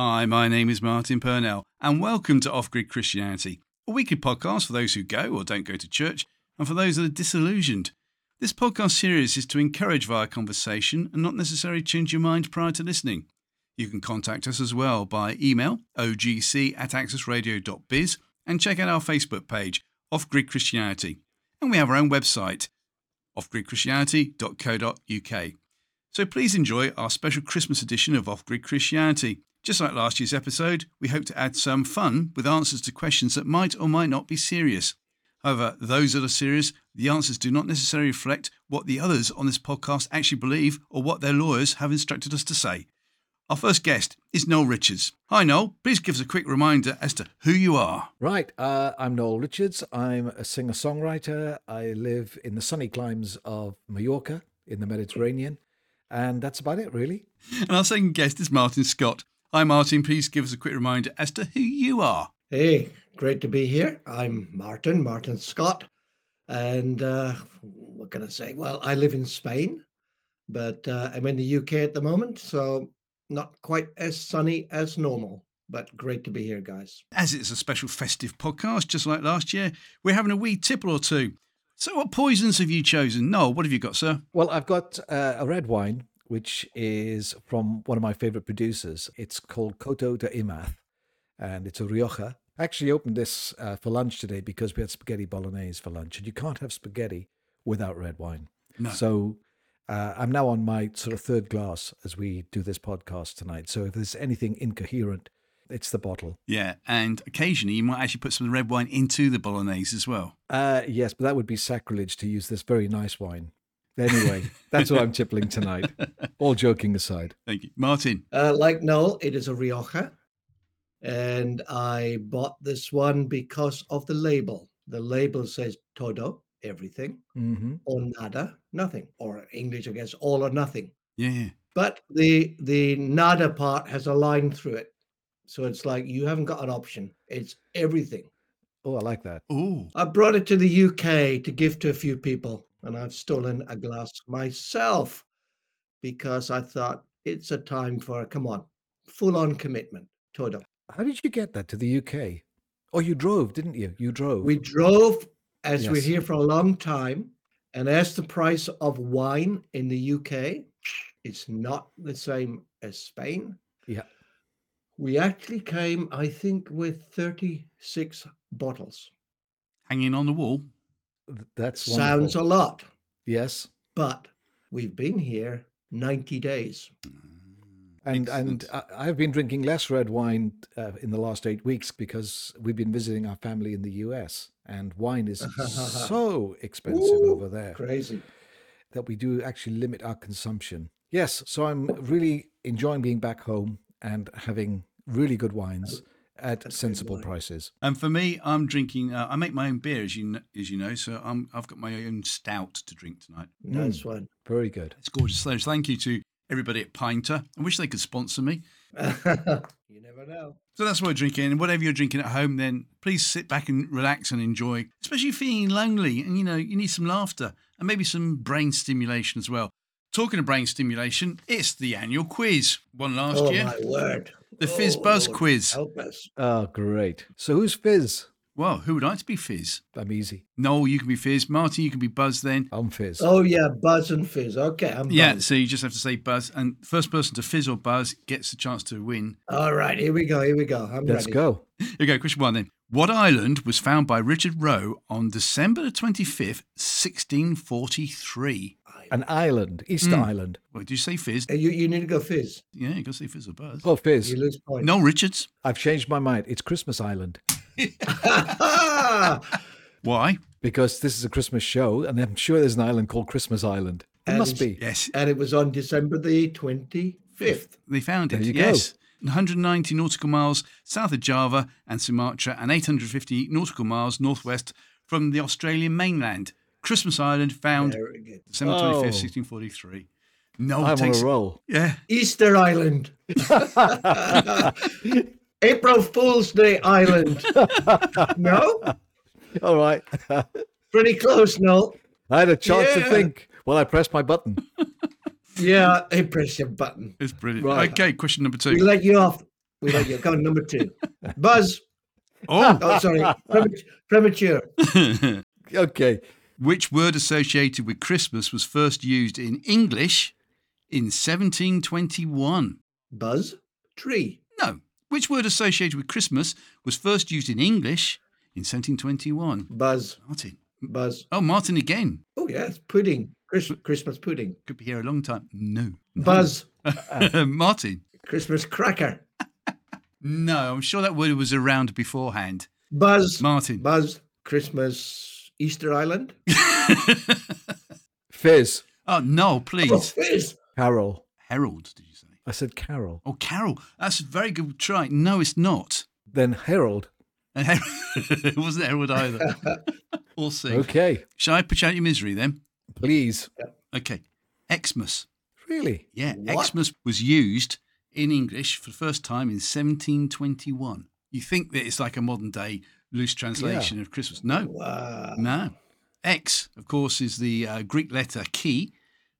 Hi, my name is Martin Purnell, and welcome to Off Grid Christianity, a weekly podcast for those who go or don't go to church, and for those that are disillusioned. This podcast series is to encourage via conversation and not necessarily change your mind prior to listening. You can contact us as well by email ogc at accessradio.biz and check out our Facebook page, Off Grid Christianity. And we have our own website, offgridchristianity.co.uk. So please enjoy our special Christmas edition of Off Grid Christianity. Just like last year's episode, we hope to add some fun with answers to questions that might or might not be serious. However, those that are serious, the answers do not necessarily reflect what the others on this podcast actually believe or what their lawyers have instructed us to say. Our first guest is Noel Richards. Hi, Noel. Please give us a quick reminder as to who you are. Right. Uh, I'm Noel Richards. I'm a singer songwriter. I live in the sunny climes of Mallorca in the Mediterranean. And that's about it, really. And our second guest is Martin Scott. Hi, Martin. Please give us a quick reminder as to who you are. Hey, great to be here. I'm Martin, Martin Scott. And uh, what can I say? Well, I live in Spain, but uh, I'm in the UK at the moment. So not quite as sunny as normal, but great to be here, guys. As it's a special festive podcast, just like last year, we're having a wee tipple or two. So, what poisons have you chosen? Noel, what have you got, sir? Well, I've got uh, a red wine, which is from one of my favorite producers. It's called Coto de Imaz, and it's a Rioja. I actually opened this uh, for lunch today because we had spaghetti bolognese for lunch, and you can't have spaghetti without red wine. No. So uh, I'm now on my sort of third glass as we do this podcast tonight. So if there's anything incoherent, it's the bottle. Yeah, and occasionally you might actually put some red wine into the bolognese as well. Uh, yes, but that would be sacrilege to use this very nice wine. Anyway, that's what I'm tippling tonight. All joking aside. Thank you. Martin. Uh, like Noel, it is a Rioja. And I bought this one because of the label. The label says todo, everything, hmm or nada, nothing, or English, I guess, all or nothing. Yeah, yeah. But the the nada part has a line through it. So it's like you haven't got an option. It's everything. Oh, I like that. Oh, I brought it to the UK to give to a few people, and I've stolen a glass myself because I thought it's a time for a come on, full on commitment. Todo. How did you get that to the UK? Oh, you drove, didn't you? You drove. We drove as we're here for a long time, and as the price of wine in the UK, it's not the same as Spain. Yeah. We actually came, I think, with 36 bottles. hanging on the wall. Th- That's Sounds wonderful. a lot, Yes. but we've been here 90 days. And Excellent. and I, I've been drinking less red wine uh, in the last eight weeks because we've been visiting our family in the US, and wine is so expensive Ooh, over there Crazy. that we do actually limit our consumption. Yes, so I'm really enjoying being back home and having really good wines at good sensible prices. And for me, I'm drinking. Uh, I make my own beer, as you kn- as you know. So I'm I've got my own stout to drink tonight. Nice one. Very good. It's gorgeous. So thank you to everybody at Pinter. I wish they could sponsor me. you never know. So that's what we're drinking. And whatever you're drinking at home, then please sit back and relax and enjoy. Especially feeling lonely, and you know you need some laughter and maybe some brain stimulation as well. Talking of brain stimulation, it's the annual quiz. One last oh, year. my word. The Fizz Oh, Buzz Lord, quiz. Help us. Oh, great. So who's Fizz? Well, who would like to be Fizz? I'm easy. Noel, you can be Fizz. Martin, you can be Buzz then. I'm Fizz. Oh, yeah. Buzz and fizz. Okay. I'm Yeah, done. so you just have to say Buzz, and first person to Fizz or Buzz gets the chance to win. All right. Here we go. Here we go. I'm Let's ready. go. Here we go, question one then. What island was found by Richard Rowe on December the 25th, 1643? An island, Easter Mm. Island. Well, do you say Fizz? Uh, You, you need to go fizz. Yeah, you got to say Fizz or Buzz. Oh, Fizz. You lose points. No, Richards. I've changed my mind. It's Christmas Island Why? because this is a Christmas show, and I'm sure there's an island called Christmas Island. It And must be. Yes, and it was on December the 25th. they found it. There you go. yes. 190 nautical miles south of Java and Sumatra, and 850 nautical miles northwest from the Australian mainland. Christmas Island found December Oh. 25th, 1643. No, I'm on a roll. yeah. Easter Island. April Fool's Day Island. no? All right. Pretty close, no? I had a chance to Yeah. think. Well, I pressed my button. Yeah, I pressed your button. It's brilliant. Right. Okay, question number two. We two. let you off. We like you. Go number two. Buzz. Oh, Oh, sorry. Premature. Okay. Which word associated with Christmas was first used in English in 1721? Buzz. Tree. No. Which word associated with Christmas was first used in English in 1721? Buzz. Martin. Buzz. Oh, Martin again. Oh, yes. Pudding. Chris- Christmas pudding. Could be here a long time. No. No. Buzz. Martin. Christmas cracker. No, I'm sure that word was around beforehand. Buzz. Martin. Buzz. Christmas Easter Island. Fizz. Oh, no, Oh, please. fizz. Carol. Herald, did you say? I said Carol. Oh, Carol. That's a very good try. No, it's not. Then Herald. And Her- it wasn't Herald either. We'll see. Okay. Shall I put out your misery then? Please. Okay. Xmas. Really? Yeah, What? Xmas was used in English for the first time in 1721. You think that it's like a modern day loose translation of Christmas. No, Wow. no. X, of course, is the uh, Greek letter chi,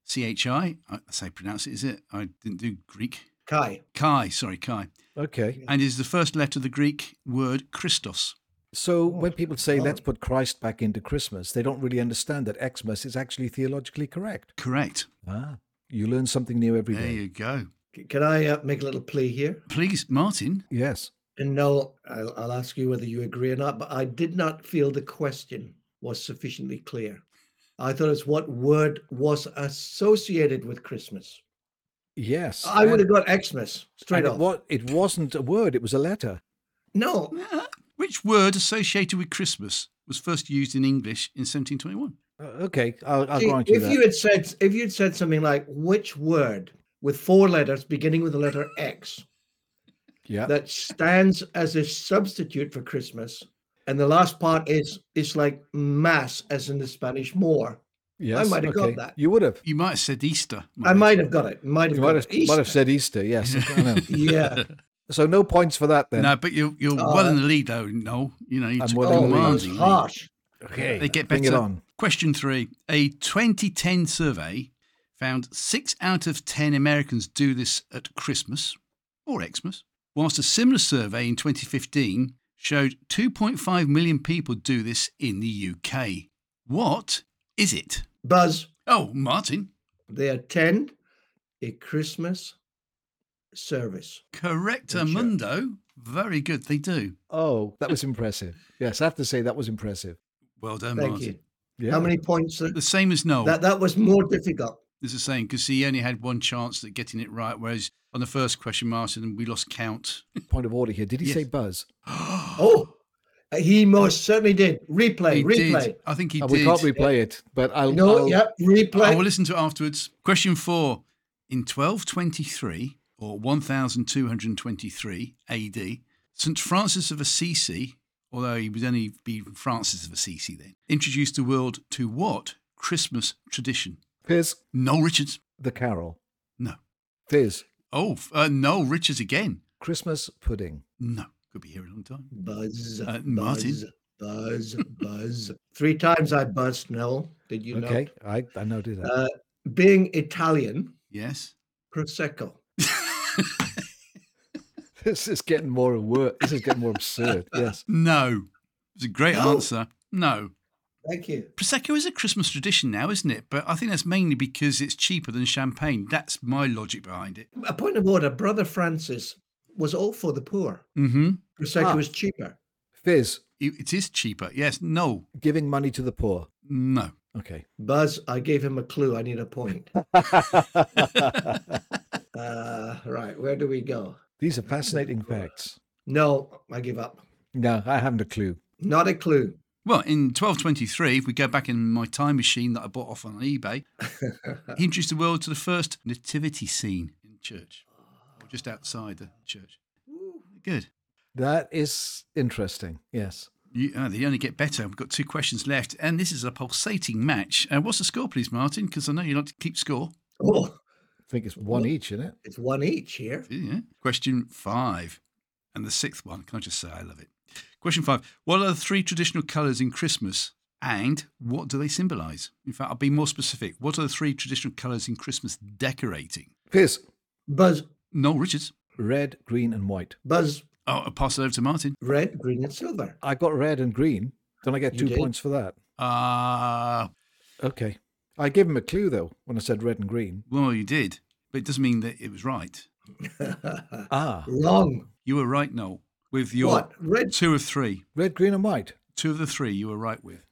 C H I. I say pronounce it, is it? I didn't do Greek. Kai. Chi, sorry, chi. Okay. And is the first letter of the Greek word Christos. So when people say oh. let's put Christ back into Christmas, they don't really understand that Xmas is actually theologically correct. Correct. Ah, you learn something new every There day. you go. Can I uh, make a little plea here? Please, Martin. Yes. And no, I'll, I'll ask you whether you agree or not, but I did not feel the question was sufficiently clear. I thought it's what word was associated with Christmas. Yes. I would have got Xmas straight and it, off. wa- it wasn't a word, it was a letter. No, Which word associated with Christmas was first used in English in 1721? Uh, okay, I'll, I'll See, grant you if that. you had said if you'd said something like which word with four letters beginning with the letter X yeah. that stands as a substitute for Christmas, and the last part is is like mass as in the Spanish more. yes. I might have got that. You would have. You might have said Easter. I might have got it. Might have You might have, it. might have said Easter, yes. Yeah. So no points for that then. No, but you're you're uh, well in the lead though. No, you know, you I'm took well the in the lead. Oh, it commanding lead. harsh. Okay. They get Bring better. it on. Question three: A 2010 survey found six out of ten Americans do this at Christmas or Xmas, whilst a similar survey in 2015 showed 2.5 million people do this in the UK. What is it? Buzz, Oh, Martin, they attend a Christmas service. correct, In church. Mundo. Very good. They do. Oh, that was impressive. Yes, I have to say that was impressive. Well done, Thank Martin. you. Yeah. How many points? The same as Noel. That that was more difficult. This is saying because he only had one chance at getting it right, whereas on the first question, Martin, we lost count. Point of order here. Did he Yes. say buzz? Oh, he most certainly did. Replay, he replay. did. I think he Uh, did. we can't replay it, but I'll. No, I'll- yep, replay. I will listen to it afterwards. Question four. In 1223 or 1223 AD, St. Francis of Assisi, although he would only be Francis of Assisi then, introduced the world to what Christmas tradition? Fizz, Noel Richards. the carol. No. Fizz, Oh, f- uh, Noel Richards again. Christmas pudding. No. Could be here a long time. Buzz, Uh, Martin? buzz, buzz, buzz. Three times I buzzed, Noel. Did you know? okay, I, I noted that. Uh, being Italian, Yes. Prosecco. this is getting more work. This is getting more absurd. Yes. No. It's a great No. answer. No. Thank you. Prosecco is a Christmas tradition now, isn't it? But I think that's mainly because it's cheaper than champagne. That's my logic behind it. A point of order Brother Francis was all for the poor. Mm-hmm. Prosecco Ah. is cheaper. Fizz, It is cheaper. Yes. No. giving money to the poor. No. Okay. Buzz, I gave him a clue. I need a point. Uh, right, where do we go? These are fascinating facts. No, I give up. No, I haven't a clue. Not a clue. Well, in 1223, if we go back in my time machine that I bought off on eBay, he introduced the world to the first nativity scene in church, or just outside the church. Good. That is interesting. Yes. You, uh, they only get better. We've got two questions left, and this is a pulsating match. Uh, what's the score, please, Martin? Because I know you like to keep score. Oh, I think it's one each, isn't it? it's one each here. Yeah. Question five. And the sixth one, can I just say I love it? Question five. What are the three traditional colours in Christmas and what do they symbolise? In fact, I'll be more specific. What are the three traditional colours in Christmas decorating? Fizz, Buzz, Noel Richards. red, green, and white. Buzz, Oh, I'll pass it over to Martin. red, green, and silver. I got red and green. Don't I get You two did? points for that? Uh, Okay. I gave him a clue though when I said red and green. well, you did, but it doesn't mean that it was right. Ah, Wrong. You were right, Noel, with your What? Red two of three. red, green, and white. Two of the three you were right with.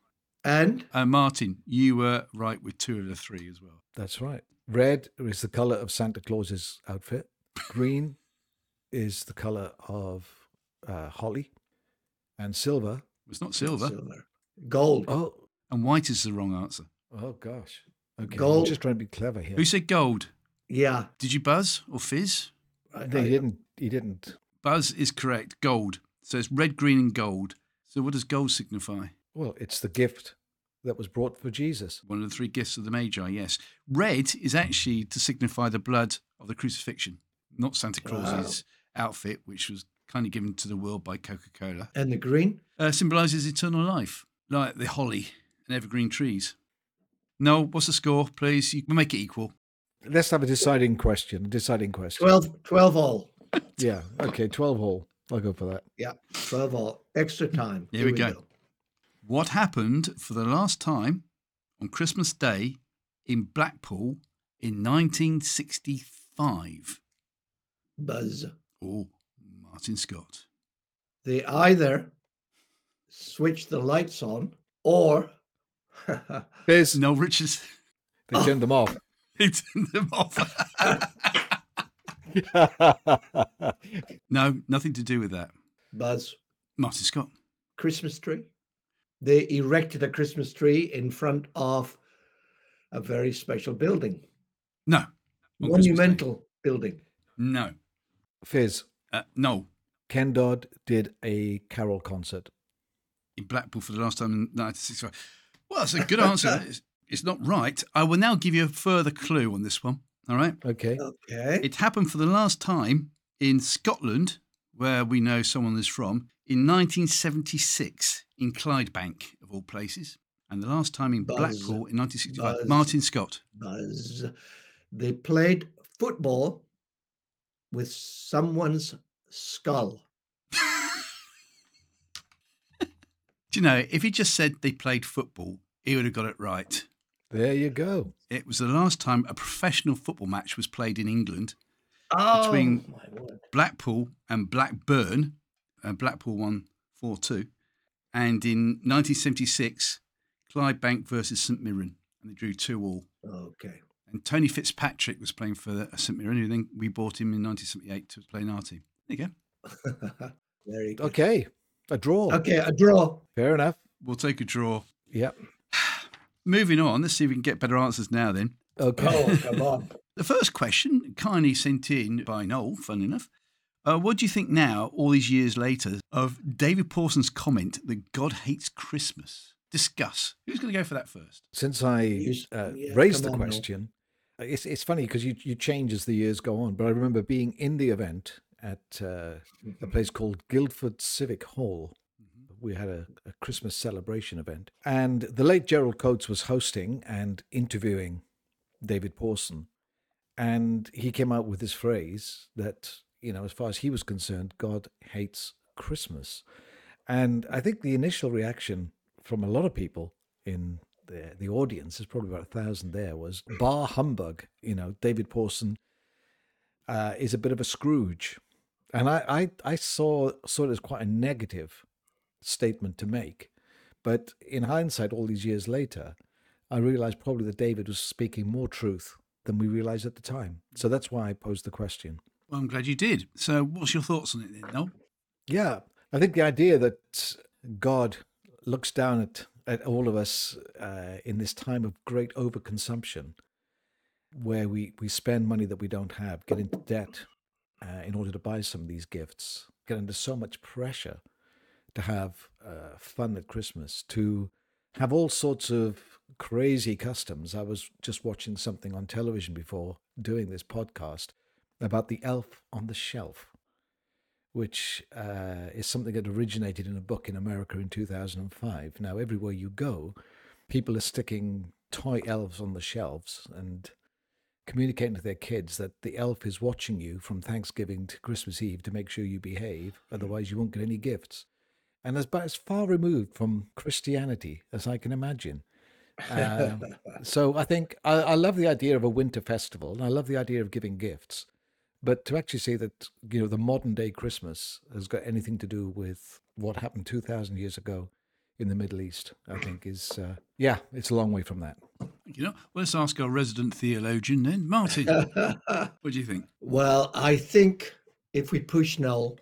and Uh, Martin, you were right with two of the three as well. That's right. Red is the color of Santa Claus's outfit. Green is the color of uh, holly, and silver. It's not silver, silver. Gold. Oh, and white is the wrong answer. oh gosh. Okay, Gold. I'm just trying to be clever here. Who said gold? Yeah. Did you buzz or fizz? I- No, I- he didn't. He didn't. Buzz is correct. Gold. So it's red, green, and gold. So what does gold signify? Well, it's the gift that was brought for Jesus. One of the three gifts of the Magi, yes. Red is actually to signify the blood of the crucifixion, not Santa Claus's outfit, which was kind of given to the world by Coca Cola. And the green. Uh, symbolizes eternal life, like the holly and evergreen trees. No, what's the score, please? You can make it equal. Let's have a deciding question. A deciding question. 12, 12 all. yeah. Okay. Twelve hole. I'll go for that. Yeah. 12 hole. Extra time. Here we go. What happened for the last time on Christmas Day in Blackpool in 1965? Buzz. Oh, Martin Scott. They either switch the lights on or Biz, Noel Richards. they turned them off. He turned them off. no, nothing to do with that. Buzz. Martin Scott. Christmas tree. They erected a Christmas tree in front of a very special building, No. On monumental building. No. Fizz. Uh, no. Ken Dodd did a carol concert. In Blackpool for the last time in 1965. Well, that's a good answer. It's, it's not right. I will now give you a further clue on this one. All right. Okay. Okay. It happened for the last time in Scotland, where we know someone is from, in 1976 in Clydebank, of all places. And the last time in Buzz. Blackpool in 1965. Buzz. Martin Scott. Buzz. They played football with someone's skull. Do you know, if he just said they played football, he would have got it right. There you go. It was the last time a professional football match was played in England. Oh, Between- Blackpool and Blackburn. Uh, Blackpool won 4 2. And in 1976, Clydebank versus St Mirren. And they drew 2 all. Okay. And Tony Fitzpatrick was playing for St Mirren, who then we bought him in 1978 to play in our team. There you go. Very good. Okay. A draw. Okay, a draw. Fair enough. We'll take a draw. Yep. Moving on, let's see if we can get better answers now then. Okay. Oh, come on. The first question, kindly sent in by Noel, fun enough. Uh, what do you think now, all these years later, of David Pawson's comment that God hates Christmas? Discuss. Who's going to go for that first? Since I uh, yeah, raised the on, question, uh, it's it's funny because you you change as the years go on. But I remember being in the event at uh, a place called Guildford Civic Hall. We had a, a Christmas celebration event, and the late Gerald Coates was hosting and interviewing David Pawson, and he came out with this phrase that you know, as far as he was concerned, God hates Christmas, and I think the initial reaction from a lot of people in the the audience, there's probably about a thousand there, was bar humbug. You know, David Pawson uh, is a bit of a Scrooge, and I I, I saw saw it as quite a negative statement to make, but in hindsight, all these years later, I realized probably that David was speaking more truth than we realized at the time. So that's why I posed the question. Well, I'm glad you did. So, what's your thoughts on it then, Noel? Yeah, I think the idea that God looks down at, at all of us uh, in this time of great overconsumption, where we, we spend money that we don't have, get into debt uh, in order to buy some of these gifts, get under so much pressure to have uh, fun at Christmas, to have all sorts of crazy customs. I was just watching something on television before doing this podcast about the elf on the shelf which uh, is something that originated in a book in America in 2005. Now, everywhere you go, people are sticking toy elves on the shelves, and communicating to their kids that the elf is watching you from Thanksgiving to Christmas Eve to make sure you behave, otherwise you won't get any gifts. And that's about as far removed from Christianity as I can imagine. Um, so I think I, I love the idea of a winter festival, and I love the idea of giving gifts. But to actually say that you know the modern day Christmas has got anything to do with what happened two thousand years ago in the Middle East, I think is uh, yeah, it's a long way from that. You know, let's ask our resident theologian then, Martin. what do you think? well, I think if we push Noel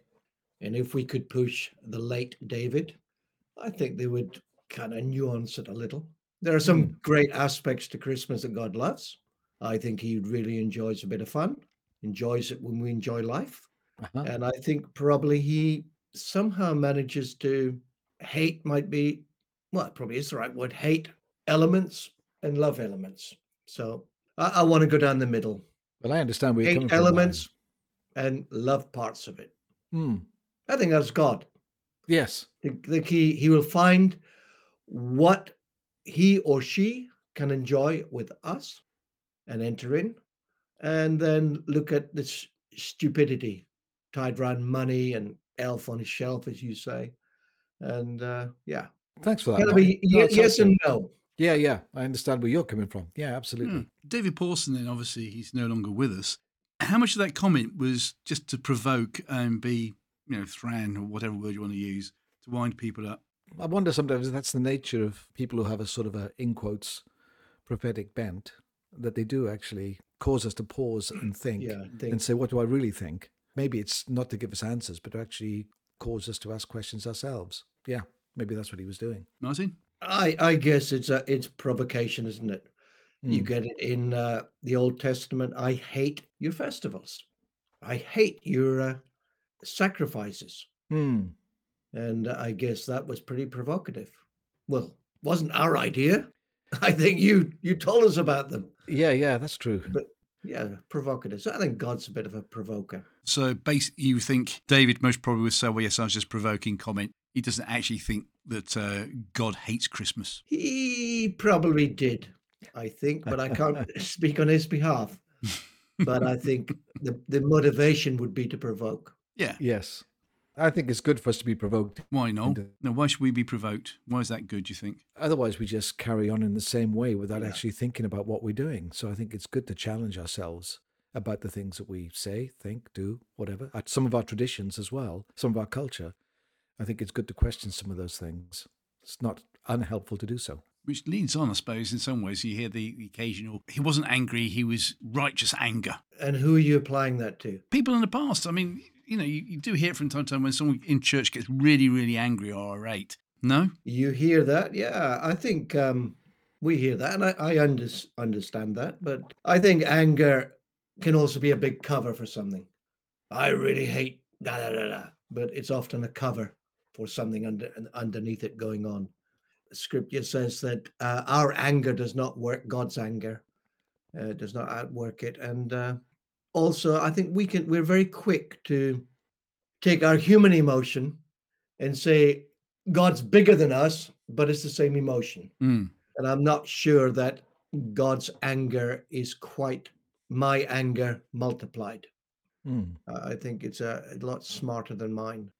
and if we could push the late David, I think they would kind of nuance it a little. There are some great aspects to Christmas that God loves. I think he really enjoys a bit of fun, enjoys it when we enjoy life. Uh-huh. And I think probably he somehow manages to hate, might be, well, probably is the right word, hate elements and love elements. So I, I want to go down the middle, But I understand where you're hate coming from. Ryan. elements and love parts of it. Hmm. I think that's God. Yes. The, the key, he will find what he or she can enjoy with us and enter in, and then look at this stupidity tied around money and elf on his shelf, as you say. And uh, yeah, Thanks for that. gotta Martin. be No, yes and no. Yeah, yeah. I understand where you're coming from. Yeah, absolutely. Hmm. David Pawson, then obviously he's no longer with us. How much of that comment was just to provoke and be, you know, thran or whatever word you want to use to wind people up? I wonder sometimes if that's the nature of people who have a sort of a, in quotes, prophetic bent, that they do actually cause us to pause and think Yeah, and say, what do I really think? Maybe it's not to give us answers, but to actually cause us to ask questions ourselves. Yeah, maybe that's what he was doing. Martin? I I guess it's a it's provocation, isn't it? You Hmm. get it in uh, the Old Testament. I hate your festivals. I hate your uh, sacrifices. Hmm. And I guess that was pretty provocative. Well, wasn't our idea. I think you you told us about them. Yeah, yeah, that's true. But yeah, provocative. So I think God's a bit of a provoker. So basically, you think David most probably would say, well, yes, I was just provoking comment. He doesn't actually think that uh, God hates Christmas. He probably did, I think, but I can't speak on his behalf. But I think the, the motivation would be to provoke. Yeah. Yes. I think it's good for us to be provoked. Why not? Indeed. No, why should we be provoked? Why is that good, do you think? Otherwise, we just carry on in the same way without Yeah. actually thinking about what we're doing. So I think it's good to challenge ourselves about the things that we say, think, do, whatever. Uh, Some of our traditions as well, some of our culture. I think it's good to question some of those things. It's not unhelpful to do so. Which leads on, I suppose, in some ways. You hear the, the occasional, he wasn't angry, he was righteous anger. And who are you applying that to? People in the past, I mean, you know, you, you do hear it from time to time when someone in church gets really, really angry or irate. No? You hear that? Yeah, I think um, we hear that, and I, I under, understand that. But I think anger can also be a big cover for something. I really hate da da da da, but it's often a cover for something under underneath it going on. Scripture says that uh, our anger does not work God's anger, uh, does not outwork it, and uh, also I think we can we're very quick to take our human emotion and say God's bigger than us, but it's the same emotion. Mm. And I'm not sure that God's anger is quite my anger multiplied. Uh, I think it's a, a lot smarter than mine.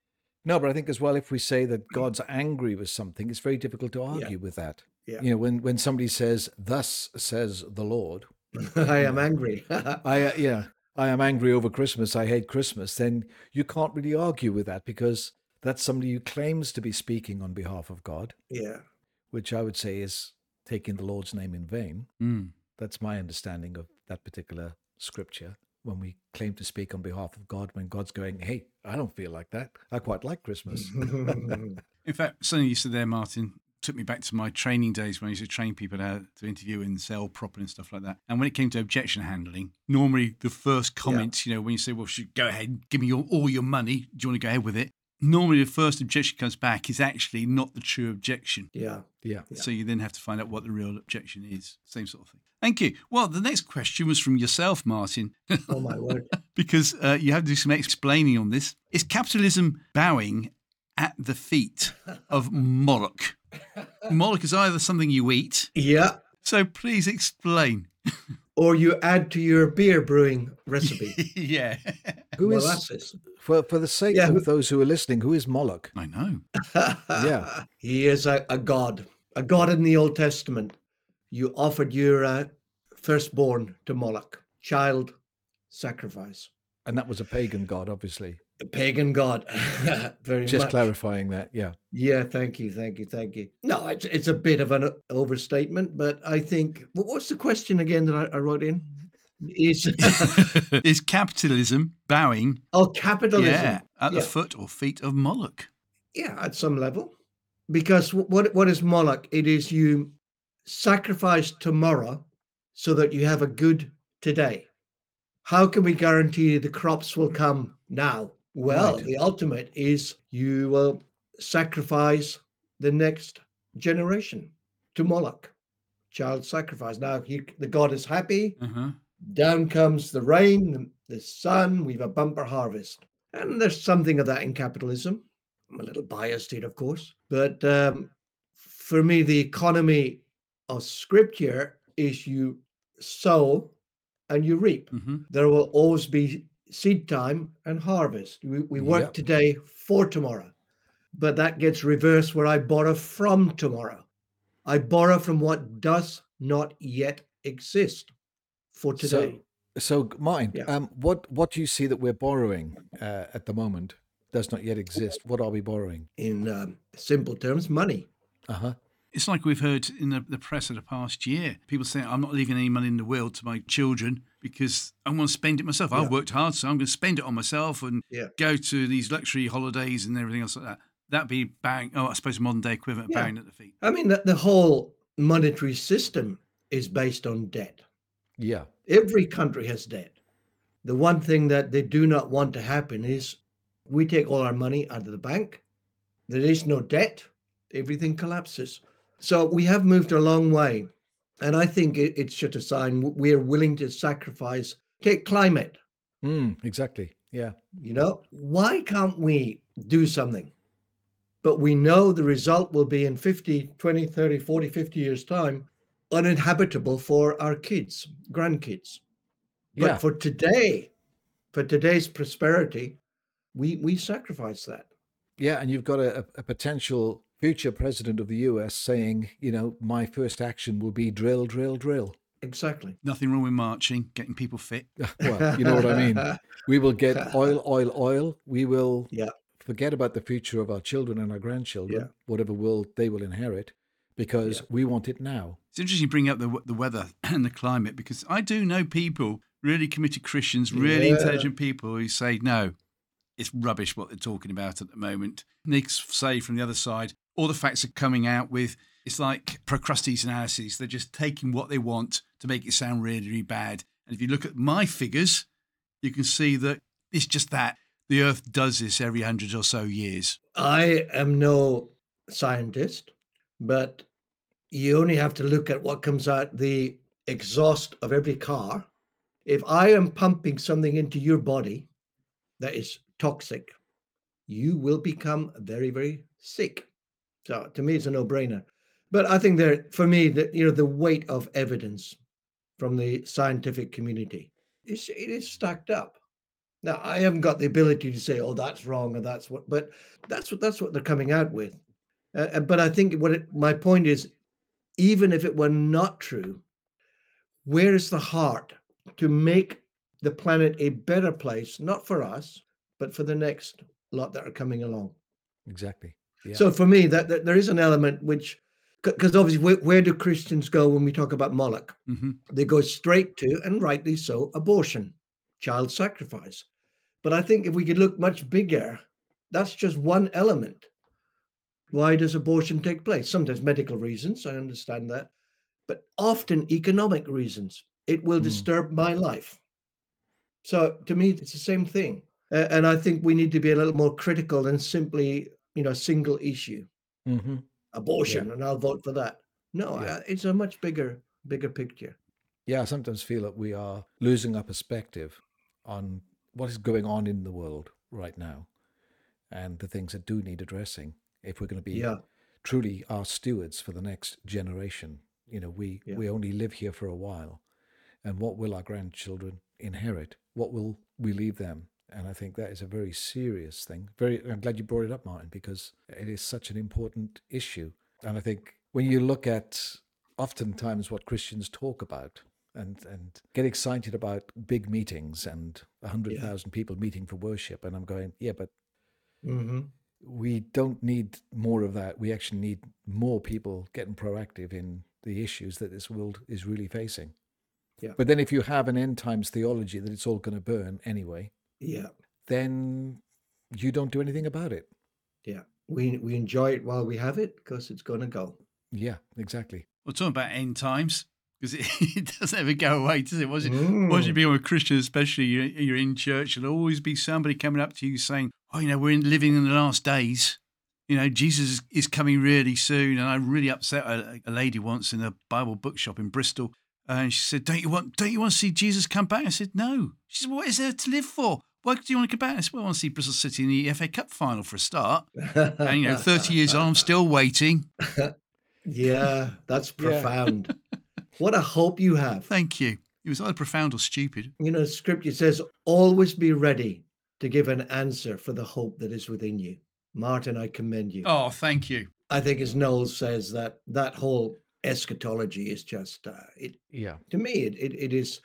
No, but I think as well, if we say that God's angry with something, it's very difficult to argue with that. Yeah. You know, when, when somebody says, Thus says the Lord, I am angry. I uh, yeah, I am angry over Christmas. I hate Christmas. Then you can't really argue with that because that's somebody who claims to be speaking on behalf of God, yeah. which I would say is taking the Lord's name in vain. Mm. That's my understanding of that particular scripture. When we claim to speak on behalf of God, when God's going, "Hey, I don't feel like that. I quite like Christmas." In fact, something you said there, Martin, took me back to my training days when I used to train people how to interview and sell properly and stuff like that. And when it came to objection handling, normally the first comment, you know, when you say, well, should go ahead, give me your, all your money, do you want to go ahead with it? Normally the first objection comes back is actually not the true objection. yeah. yeah. Yeah. So you then have to find out what the real objection is. Same sort of thing. Thank you. Well, the next question was from yourself, Martin, Oh my word. because uh, you have to do some explaining on this. Is capitalism bowing at the feet of Moloch? Moloch is either something you eat, Yeah. so please explain. or you add to your beer brewing recipe. yeah. Who is molasses. for for the sake Yeah, who- of those who are listening? Who is Moloch? I know. Yeah. he is a, a god, a god in the Old Testament. You offered your uh, firstborn to Moloch, child sacrifice. And that was a pagan god, obviously. The pagan god. Very Just much. clarifying that. Yeah. Yeah, thank you, thank you, thank you. No, it's it's a bit of an uh, overstatement, but I think what what's the question again that I, I wrote in? Is is capitalism bowing oh capitalism? yeah, at the foot or feet of Moloch? Yeah, at some level, because what what is Moloch? It is you sacrifice tomorrow so that you have a good today. How can we guarantee the crops will come now? Well, Right. the ultimate is you will sacrifice the next generation to Moloch, child sacrifice. Now he, the god is happy. Uh-huh. Down comes the rain, the, sun. We've a bumper harvest, and there's something of that in capitalism. I'm a little biased here, of course, but um, for me, the economy of scripture is you sow and you reap. hmm There will always be seed time and harvest. We, we work Yep. today for tomorrow, but that gets reversed where I borrow from tomorrow. I borrow from what does not yet exist for today. So, Martin, Yeah. um, what what do you see that we're borrowing uh, at the moment does not yet exist? What are we borrowing? in um, simple terms, money. Uh huh. It's like we've heard in the, the press of the past year. People saying, I'm not leaving any money in the will to my children because I want to spend it myself. Yeah. I've worked hard, so I'm going to spend it on myself and Yeah. go to these luxury holidays and everything else like that. That'd be bang. Oh, I suppose modern day equivalent of Yeah. bang at the feet. I mean, the, the whole monetary system is based on debt. Yeah. Every country has debt. The one thing that they do not want to happen is we take all our money out of the bank. There is no debt. Everything collapses. So we have moved a long way. And I think it, it's just a sign we're willing to sacrifice. Take climate. Mm, exactly. Yeah. You know, why can't we do something? But we know the result will be in 50, 20, 30, 40, 50 years' time uninhabitable for our kids, grandkids. But Yeah. for today, for today's prosperity, we we sacrifice that. Yeah. And you've got a, a- a potential future president of the US saying, you know, my first action will be drill, drill, drill. Exactly. Nothing wrong with marching, getting people fit. well, you know what I mean. We will get oil, oil, oil. We will Yeah. forget about the future of our children and our grandchildren, Yeah. whatever world they will inherit, because we want it now. It's interesting you bring up the the weather and the climate because I do know people, really committed Christians, really Yeah. intelligent people who say no, it's rubbish what they're talking about at the moment. They say from the other side, all the facts are coming out with it's like Procrustes analysis. They're just taking what they want to make it sound really, really bad. And if you look at my figures, you can see that it's just that the Earth does this every hundred or so years. I am no scientist, but you only have to look at what comes out the exhaust of every car. If I am pumping something into your body that is toxic, you will become very, very sick. So to me, it's a no-brainer. But I think there, for me, that you know, the weight of evidence from the scientific community is it is stacked up. Now, I haven't got the ability to say, "Oh, that's wrong," or "That's what," but that's what that's what they're coming out with. Uh, but I think what it, my point is, even if it were not true, where is the heart to make the planet a better place, not for us, but for the next lot that are coming along? Exactly. Yeah. So for me, that, that there is an element which, because obviously, where, where do Christians go when we talk about Moloch? hmm They go straight to, and rightly so, abortion, child sacrifice. But I think if we could look much bigger, that's just one element. Why does abortion take place? Sometimes medical reasons, I understand that, but often economic reasons. It will Mm. disturb my life. So to me, it's the same thing. Uh, and I think we need to be a little more critical than simply, you know, single issue hmm abortion, and I'll vote for that. No, Yeah. uh, it's a much bigger, bigger picture. Yeah, I sometimes feel that we are losing our perspective on what is going on in the world right now and the things that do need addressing if we're going to be Yeah. truly our stewards for the next generation. You know, we, Yeah. we only live here for a while. and what will our grandchildren inherit? What will we leave them? And I think that is a very serious thing. Very, I'm glad you brought it up, Martin, because it is such an important issue. And I think when you look at oftentimes what Christians talk about and and get excited about big meetings and a hundred thousand people meeting for worship, and I'm going, yeah, but hmm we don't need more of that. We actually need more people getting proactive in the issues that this world is really facing. Yeah. But then if you have an end times theology that it's all going to burn anyway, Yeah. then you don't do anything about it. Yeah. We we enjoy it while we have it because it's going to go. Yeah, exactly. We're talking about end times because it, it doesn't ever go away, does it? Once, you- Mm. once you become a Christian, especially you're, you're in church, there'll always be somebody coming up to you saying, "Oh, you know, we're in, living in the last days. You know, Jesus is, is coming really soon." And I really upset a, a lady once in a Bible bookshop in Bristol, and she said, "Don't you want? Don't you want to see Jesus come back?" I said, "No." She said, "What is there to live for? Why do you want to come back?" I said, "Well, I want to see Bristol City in the FA Cup final for a start." And you know, thirty years on, I'm still waiting. yeah, that's profound. what a hope you have. Thank you. It was either profound or stupid. You know, scripture says, always be ready to give an answer for the hope that is within you. Martin, I commend you. Oh, thank you. I think, as Noel says, that that whole eschatology is just, uh, it Yeah. to me, it, it, it is,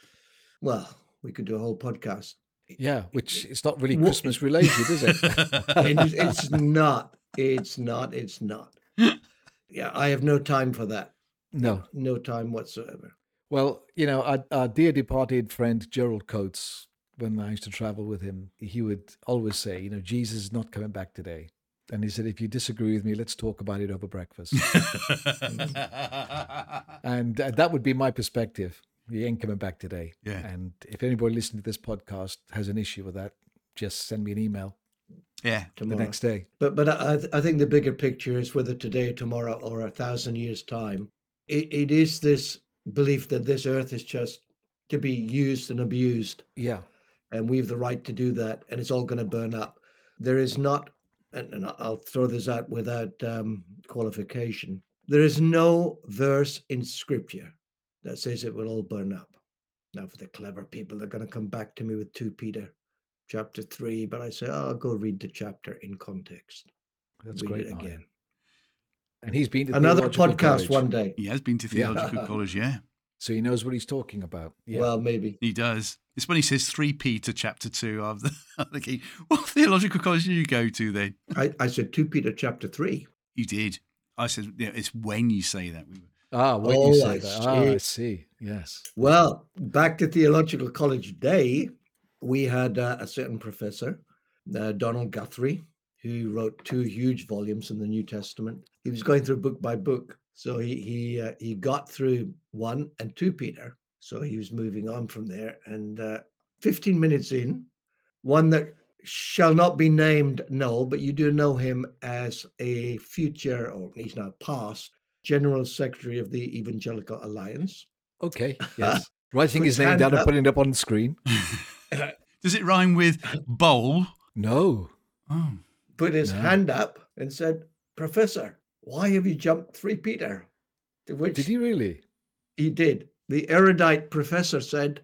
well, we could do a whole podcast. Yeah, which it's not really Christmas related, is it? It's not. It's not. It's not. Yeah, I have no time for that. no. No time whatsoever. Well, you know, our, our dear departed friend Gerald Coates, when I used to travel with him, he would always say, you know, Jesus is not coming back today. And he said, if you disagree with me, let's talk about it over breakfast. and uh, that would be my perspective. He ain't coming back today. Yeah. And if anybody listening to this podcast has an issue with that, just send me an email yeah. the next day. But but I, I think the bigger picture is whether today, tomorrow, or a thousand years' time, it, it is this belief that this earth is just to be used and abused, Yeah. and we have the right to do that, and it's all going to burn up. There is not, and, and I'll throw this out without um, qualification. There is no verse in Scripture that says it will all burn up. Now, for the clever people, they're going to come back to me with two Peter, chapter three, but I say, oh, I'll go read the chapter in context That's read great. it again. And he's been to Another podcast college, one day. He has been to theological college, yeah. So he knows what he's talking about. Yeah. Well, maybe. He does. It's when he says 3 Peter chapter 2. I'm I'm thinking, what theological college did you go to then? I, I said 2 Peter chapter 3. You did. I said, yeah, it's when you say that. We were- ah, when Oh, you say I that. Ah, I see. see. Yes. Well, back to Theological College Day, we had uh, a certain professor, uh, Donald Guthrie, who wrote two huge volumes in the New Testament. He was going through book by book. So he he uh, he got through one and two Peter. So he was moving on from there. And uh, 15 minutes in, one that shall not be named Noel, but you do know him as a future, or he's now past, General Secretary of the Evangelical Alliance. Okay. Yes. Writing his name hand down and putting it up on the screen. Does it rhyme with bowl? No. Oh. put his No. hand up and said, Professor, why have you jumped three Peter? To which Did he really? he did. The erudite professor said,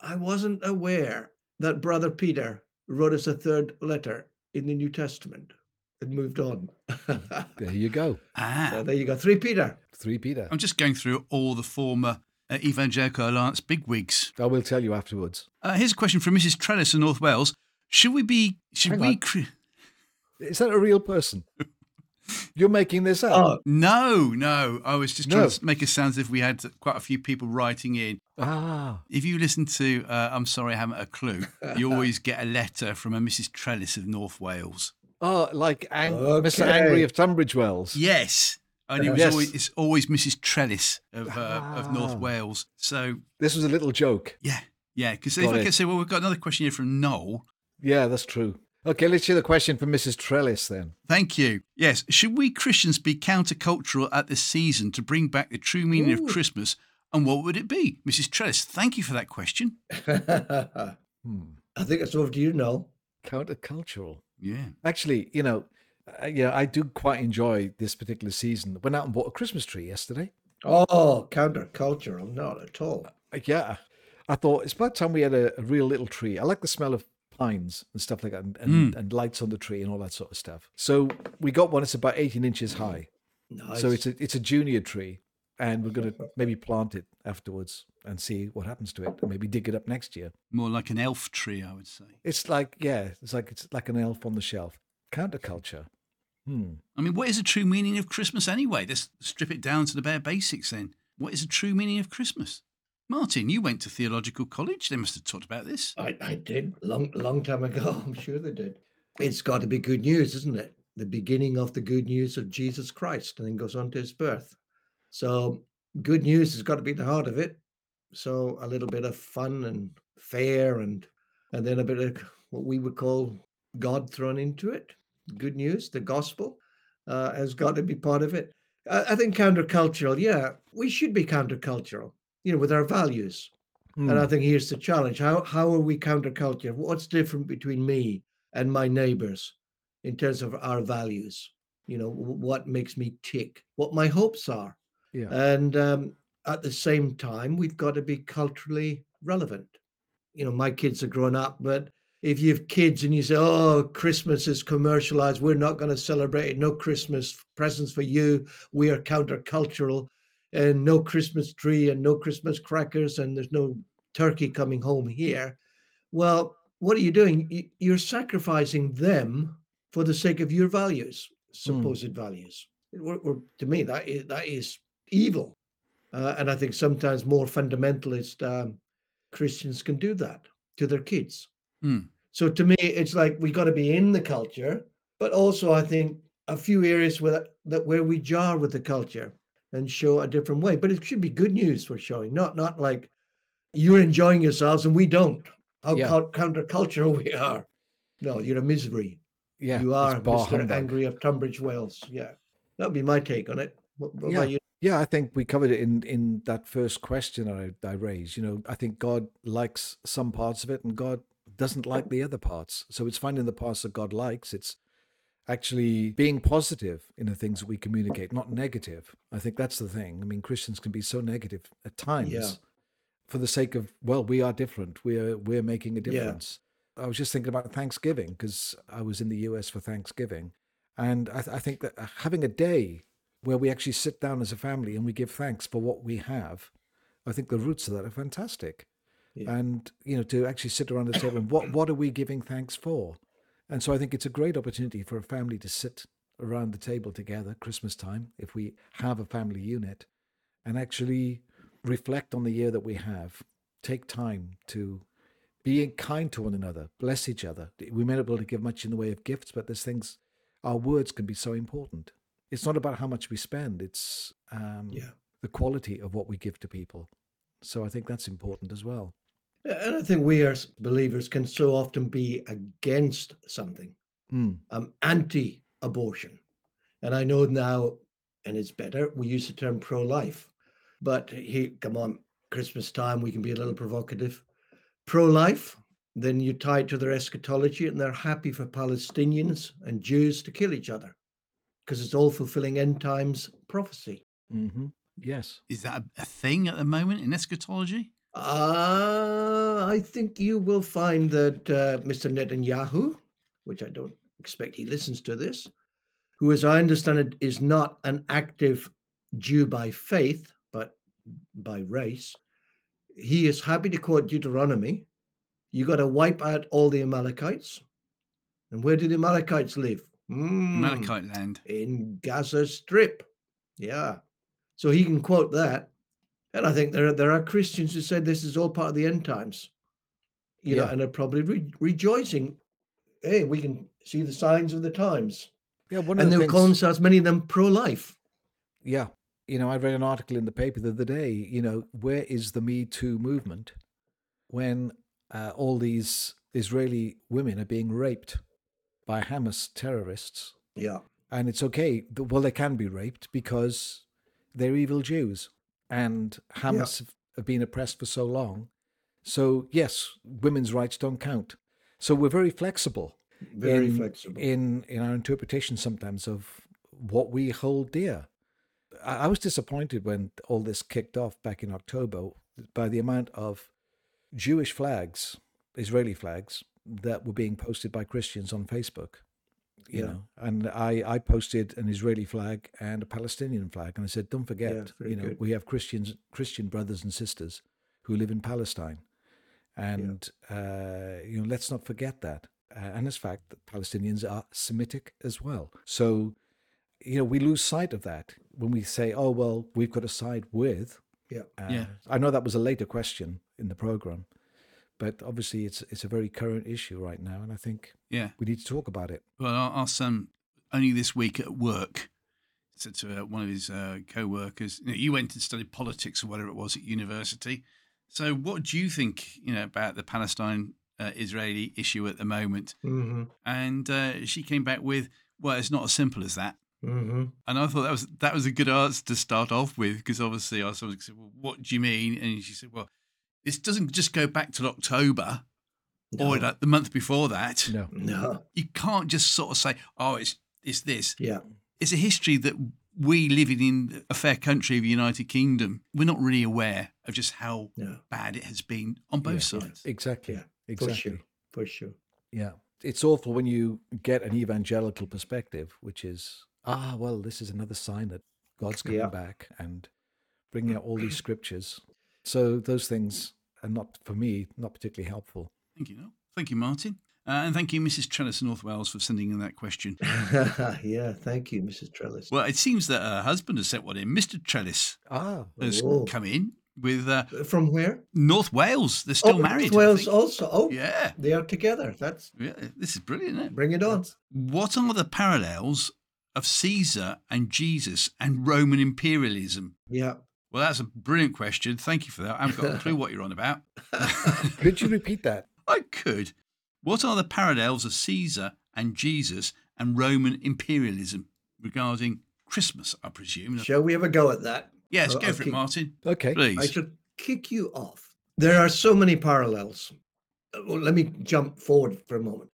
I wasn't aware that Brother Peter wrote us a third letter in the New Testament and moved on. There you go. Ah. so there you go. Three Peter. Three Peter. I'm just going through all the former uh, Evangelical Alliance bigwigs. I will tell you afterwards. Uh, here's a question from Mrs. Trellis in North Wales. Should we be, should Hang we, cre- Is that a real person? You're making this up. Oh, no, no. I was just trying No. to make it sound as if we had quite a few people writing in. Ah. If you listen to uh, I'm Sorry I Haven't a Clue, you always get a letter from a Mrs. Trellis of North Wales. Oh, like ang- Mr. Angry of Tunbridge Wells. Yes. And it was Yes. always, it's always Mrs. Trellis of, uh, of North Ah. Wales. So, This was a little joke. yeah, yeah. Because if Got I it. could say, well, we've got another question here from Noel. Yeah, that's true. Okay, let's hear the question from Mrs. Trellis then. Thank you. Yes. Should we Christians be countercultural at this season to bring back the true meaning Ooh. of Christmas? And what would it be? Mrs. Trellis, thank you for that question. I Hmm. think it's over to you now. Countercultural. Yeah. Actually, you know, uh, yeah, I do quite enjoy this particular season. Went out and bought a Christmas tree yesterday. Oh, countercultural. Not at all. Uh, Yeah, I thought it's about time we had a, a real little tree. I like the smell of pines and stuff like that, and, and, and lights on the tree and all that sort of stuff. So we got one. It's about 18 inches high. Nice. So it's a it's a junior tree, and we're going to maybe plant it afterwards and see what happens to it, and maybe dig it up next year. More like an elf tree, I would say. It's like yeah, it's like it's like an elf on the shelf. Counterculture. Hmm. I mean, what is the true meaning of Christmas anyway? Let's strip it down to the bare basics then. What is the true meaning of Christmas? Martin, you went to theological college. They must have talked about this. I, I did long long time ago. I'm sure they did. It's got to be good news, isn't it? The beginning of the good news of Jesus Christ, and then goes on to his birth. So good news has got to be the heart of it. So a little bit of fun and fair, and and then a bit of what we would call God thrown into it. Good news, the gospel, uh, has got to be part of it. I, I think countercultural. Yeah, we should be countercultural. You know, with our values. And I Hmm. think here's the challenge. How how are we counterculture? What's different between me and my neighbors in terms of our values? You know, what makes me tick, what my hopes are. Yeah. And um, at the same time, we've got to be culturally relevant. You know, my kids are growing up, but if you have kids and you say, oh, Christmas is commercialized, we're not going to celebrate it, no Christmas presents for you, we are countercultural, and no Christmas tree and no Christmas crackers, and there's no turkey coming home here. Well, what are you doing? You're sacrificing them for the sake of your values, supposed values. We're- we're- to me, that is, that is evil. Uh, and I think sometimes more fundamentalist um, Christians can do that to their kids. Hmm. So to me, it's like we've got to be in the culture, but also I think a few areas where that where we jar with the culture and show a different way. But it should be good news we're showing, not not like you're enjoying yourselves and we don't. How Yeah. countercultural we are. No, you're a misery. Yeah. you are Mr. Angry of Tunbridge Wells. Yeah, that'd be my take on it. What, what Yeah. Yeah, I think we covered it in in that first question I, I raised. You know, I think God likes some parts of it, and God doesn't like the other parts. So it's finding the parts that God likes. It's actually being positive in the things that we communicate, not negative. I think that's the thing. I mean, Christians can be so negative at times Yeah. for the sake of well, we are different. We're we're making a Yeah. difference. I was just thinking about Thanksgiving because I was in the US for Thanksgiving, and I, th- I think that uh, having a day where we actually sit down as a family and we give thanks for what we have, I think the roots of that are fantastic. Yeah. And you know, to actually sit around the table and what what are we giving thanks for? And so I think it's a great opportunity for a family to sit around the table together, Christmas time, if we have a family unit, and actually reflect on the year that we have. Take time to be kind to one another, bless each other. We may not be able to give much in the way of gifts, but there's things, our words can be so important. It's not about how much we spend, it's um, Yeah. the quality of what we give to people. So I think that's important as well. And I think we as believers can so often be against something. Mm, I'm anti-abortion, and I know now, and it's better. We use the term pro-life, but here, come on, Christmas time, we can be a little provocative. Pro-life, then you tie it to their eschatology, and they're happy for Palestinians and Jews to kill each other because it's all fulfilling end times prophecy. hmm Yes. Is that a, a thing at the moment in eschatology? Uh, I think you will find that uh, Mr. Netanyahu, which I don't expect he listens to this, who, as I understand it, is not an active Jew by faith, but by race, he is happy to quote Deuteronomy. You got to wipe out all the Amalekites. And where do the Amalekites live? Hmm, Malachite land. in Gaza Strip. Yeah. So he can quote that. And I think there are, there are Christians who say this is all part of the end times, you know, and are probably re- rejoicing. Hey, we can see the signs of the times. Yeah. One of And the they'll things, call themselves, many of them, pro life. yeah. You know, I read an article in the paper the other day, you know, where is the Me Too movement when uh, all these Israeli women are being raped by Hamas terrorists? Yeah. and it's okay. Well, they can be raped because they're evil Jews, and Hamas have- have been oppressed for so long. So yes, women's rights don't count. So we're very flexible Very in, flexible. in in our interpretation sometimes of what we hold dear. I, I was disappointed when all this kicked off back in October by the amount of Jewish flags, Israeli flags that were being posted by Christians on Facebook. You Yeah. know, and I, I posted an Israeli flag and a Palestinian flag, and I said, "Don't forget, very you know, good. we have Christians, Christian brothers and sisters who live in Palestine, and uh, you know, let's not forget that." Uh, and as fact, that Palestinians are Semitic as well. So, you know, we lose sight of that when we say, "Oh, well, we've got to side with." Yeah. Uh, Yeah. I know that was a later question in the program, but obviously it's it's a very current issue right now, and I think Yeah. we need to talk about it. Well, our, son only this week at work said to uh, one of his uh, co-workers, you, know, "You went and studied politics or whatever it was at university. So, what do you think, you know, about the Palestine-Israeli issue at the moment?" Mm-hmm. And uh, she came back with, "Well, it's not as simple as that." Mm-hmm. And I thought that was that was a good answer to start off with because obviously I sort of said, "Well, what do you mean?" And she said, "Well, this doesn't just go back to October or No. like the month before that. No, No. You can't just sort of say, "Oh, it's it's this." Yeah. It's a history that we living in a fair country of the United Kingdom, we're not really aware of just how No. bad it has been on both Yeah, sides. exactly, Yeah, For exactly. sure. For sure. Yeah, it's awful when you get an evangelical perspective, which is ah, well, this is another sign that God's coming Yeah. back and bringing out all these scriptures. So those things are not for me not particularly helpful. Thank you, Noel. Thank you, Martin. Uh, and thank you, Mrs. Trellis, North Wales, for sending in that question. yeah. Thank you, Mrs. Trellis. Well, it seems that her husband has sent one in. Mr. Trellis Ah, has Oh. come in with uh, From where? North Wales. They're still oh, married. North Wales also. Oh, Yeah. they are together. That's yeah. This is brilliant, isn't it? bring it on. What are the parallels of Caesar and Jesus and Roman imperialism? Yeah. Well, that's a brilliant question. Thank you for that. I haven't got a clue what you're on about. could you repeat that? I could. What are the parallels of Caesar and Jesus and Roman imperialism regarding Christmas, I presume? Shall we have a go at that? Yes, I'll- go I'll for it, Martin. Okay, Please. I should kick you off. There are so many parallels. Uh, Well, let me jump forward for a moment.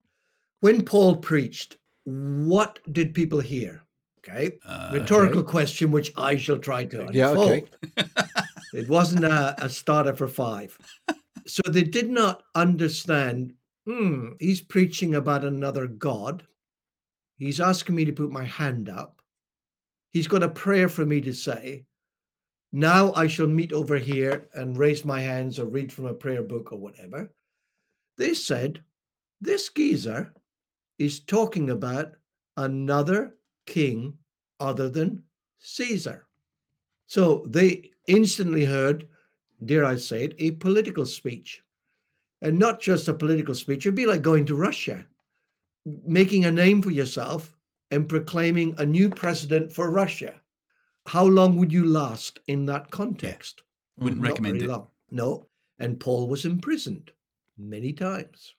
When Paul preached, what did people hear? Okay. Uh, Rhetorical question, which I shall try to Yeah, okay. unfold. it wasn't a, a starter for five. So they did not understand, hmm, he's preaching about another God. He's asking me to put my hand up. He's got a prayer for me to say. Now I shall meet over here and raise my hands or read from a prayer book or whatever. They said, this geezer is talking about another king other than Caesar. So they instantly heard, dare I say it, a political speech. And not just a political speech, it'd be like going to Russia, making a name for yourself and proclaiming a new president for Russia. How long would you last in that context? Wouldn't Not recommend very it. long. No. And Paul was imprisoned many times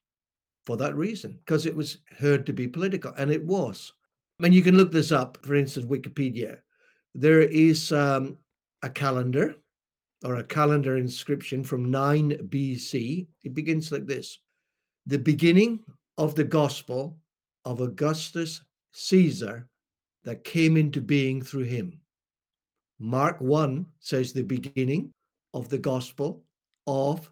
for that reason, because it was heard to be political, and it was. I mean, you can look this up, for instance, Wikipedia. There is um, a calendar or a calendar inscription from 9 BC. It begins like this The beginning of the gospel of Augustus Caesar that came into being through him. Mark 1 says the beginning of the gospel of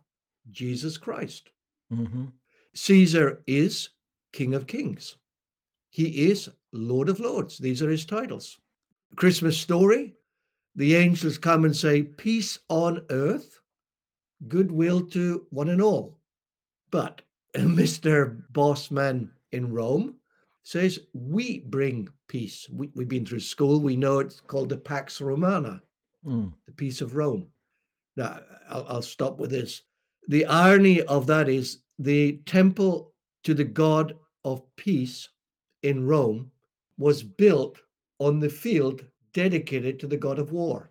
Jesus Christ. hmm Caesar is King of Kings. He is Lord of Lords. These are his titles. Christmas story the angels come and say, Peace on earth, goodwill to one and all. But Mr. Bossman in Rome says, We bring peace. We, we've been through school. We know it's called the Pax Romana Mm. the peace of Rome. Now, I'll, I'll stop with this. The irony of that is the temple to the god of peace in Rome was built on the field dedicated to the god of war.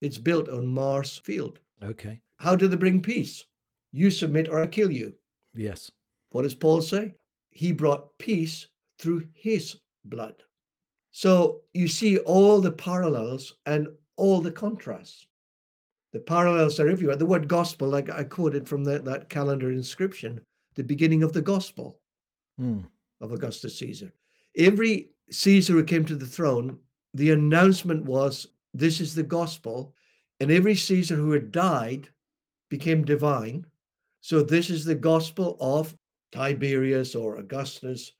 It's built on Mars Field. Okay. How do they bring peace? You submit or I kill you. Yes. What does Paul say? He brought peace through his blood. So you see all the parallels and all the contrasts. The parallels are everywhere. The word gospel, like I quoted from that, that calendar inscription, the beginning of the gospel Mm. of Augustus Caesar. Every Caesar who came to the throne, the announcement was, This is the gospel. And every Caesar who had died became divine. So this is the gospel of Tiberius or Augustus,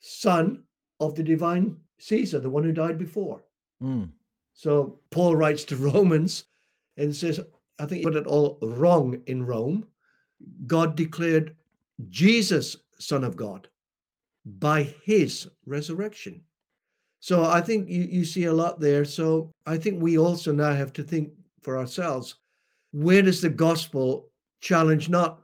son of the divine Caesar, the one who died before. Mm. So Paul writes to Romans and says, I think he put it all wrong in Rome. God declared Jesus Son of God by his resurrection. So I think you, you see a lot there. So I think we also now have to think for ourselves where does the gospel challenge not,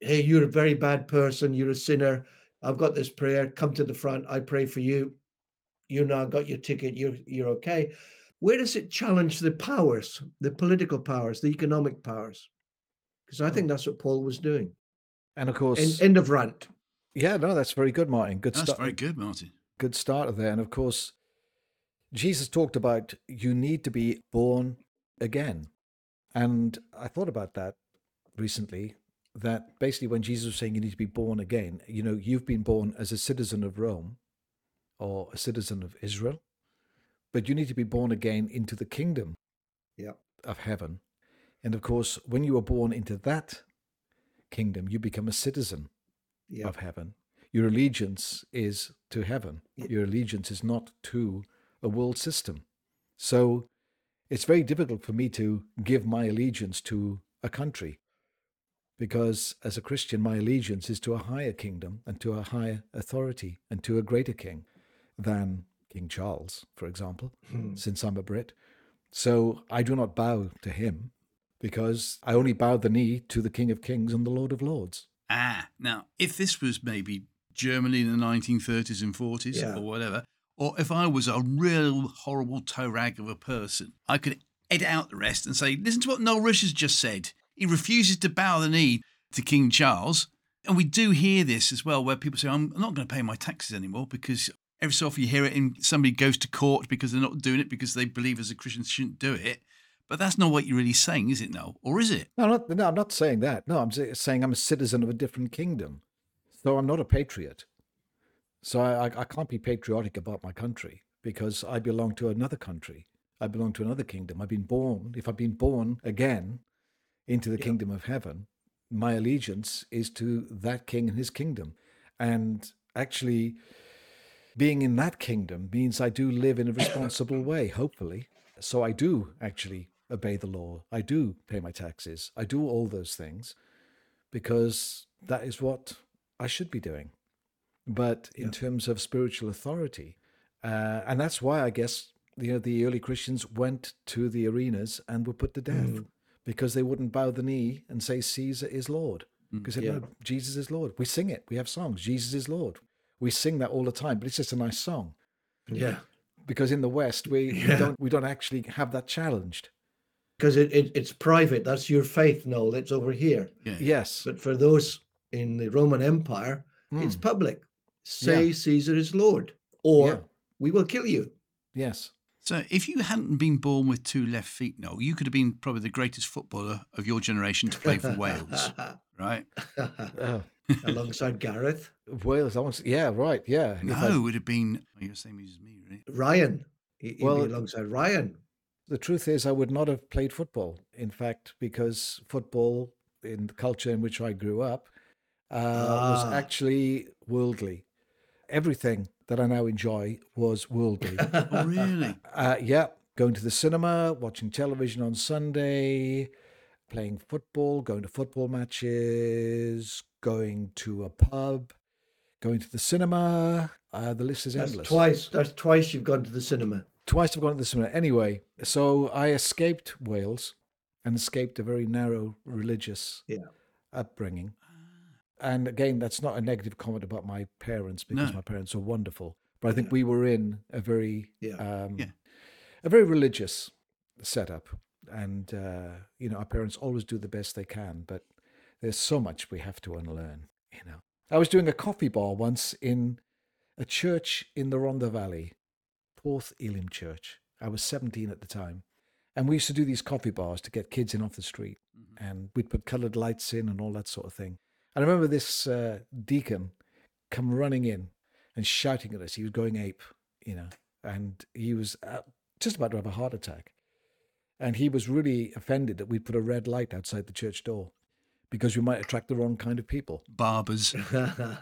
hey, you're a very bad person, you're a sinner. I've got this prayer, come to the front, I pray for you. You now got your ticket, you're you're okay. Where does it challenge the powers, the political powers, the economic powers? Because I hmm. think that's what Paul was doing. And of course, End, end of rant. yeah, no, that's very good, Martin. Good stuff. That's start. very good, Martin. Good starter there. And of course, Jesus talked about you need to be born again. And I thought about that recently that basically when Jesus was saying you need to be born again, you know, you've been born as a citizen of Rome or a citizen of Israel, but you need to be born again into the kingdom Yeah. of heaven. And of course, when you are born into that kingdom, you become a citizen Yeah. of heaven. Your allegiance is to heaven. Your allegiance is not to a world system. So it's very difficult for me to give my allegiance to a country because as a Christian, my allegiance is to a higher kingdom and to a higher authority and to a greater king than King Charles, for example, Hmm. since I'm a Brit. So I do not bow to him because I only bow the knee to the King of Kings and the Lord of Lords. Ah, now, if this was maybe Germany in the 1930s and 40s Yeah. or whatever, or if I was a real horrible toe rag of a person, I could edit out the rest and say, listen to what Noel Rush has just said. He refuses to bow the knee to King Charles. And we do hear this as well, where people say, I'm not going to pay my taxes anymore because every so often you hear it and somebody goes to court because they're not doing it because they believe as a Christian shouldn't do it. But that's not what you're really saying, is it, Noel? Or is it? No, not, no, I'm not saying that. No, I'm saying I'm a citizen of a different kingdom. So I'm not a patriot. So I, I, can't be patriotic about my country because I belong to another country. I belong to another kingdom. I've been born, if I've been born again into the kingdom of heaven, my allegiance is to that king and his kingdom. And actually, being in that kingdom means I do live in a responsible way, hopefully. So I do actually obey the law. I do pay my taxes. I do all those things because that is what I should be doing. But in Yeah. terms of spiritual authority, uh, and that's why I guess you know the early Christians went to the arenas and were put to death Mm. because they wouldn't bow the knee and say Caesar is Lord. Mm, Because they yeah. no, Jesus is Lord. We sing it. We have songs. Jesus is Lord. We sing that all the time, but it's just a nice song Yeah. because in the West we, we don't we don't actually have that challenged. Because it, it, it's private. That's your faith, Noel. It's over here. Yeah. Yes, But for those in the Roman Empire, it's Mm. public. Say Caesar is Lord, or Yeah. we will kill you. yes, So, if you hadn't been born with two left feet, Noel, you could have been probably the greatest footballer of your generation to play for Wales, right? uh, Alongside Gareth. Wales. I want to, yeah, right, yeah. If I- No, it would have been. Oh, you're the same age as me, really. Ryan. He, Well- alongside Ryan. the truth is, I would not have played football. In fact, because football, in the culture in which I grew up, uh, was Ah. actually worldly. Everything that I now enjoy was worldly. Oh, really? Uh, yeah, going to the cinema, watching television on Sunday, playing football, going to football matches, going to a pub, going to the cinema. Uh, the list is That's endless. twice. That's twice you've gone to the cinema. Twice I've gone to the cinema. Anyway, so I escaped Wales and escaped a very narrow religious Yeah. upbringing. And again, that's not a negative comment about my parents because No. my parents are wonderful. But I think we were in a very Yeah. um, Yeah. a very religious setup, and uh, you know our parents always do the best they can, but there's so much we have to unlearn. You know, I was doing a coffee bar once in a church in the Rhondda Valley, Porth Elim Church. I was 17 at the time, and we used to do these coffee bars to get kids in off the street, and we'd put coloured lights in and all that sort of thing. And I remember this uh, deacon come running in and shouting at us. He was going ape, you know, and he was uh, just about to have a heart attack. And he was really offended that we put a red light outside the church door because we might attract the wrong kind of people. Barbers.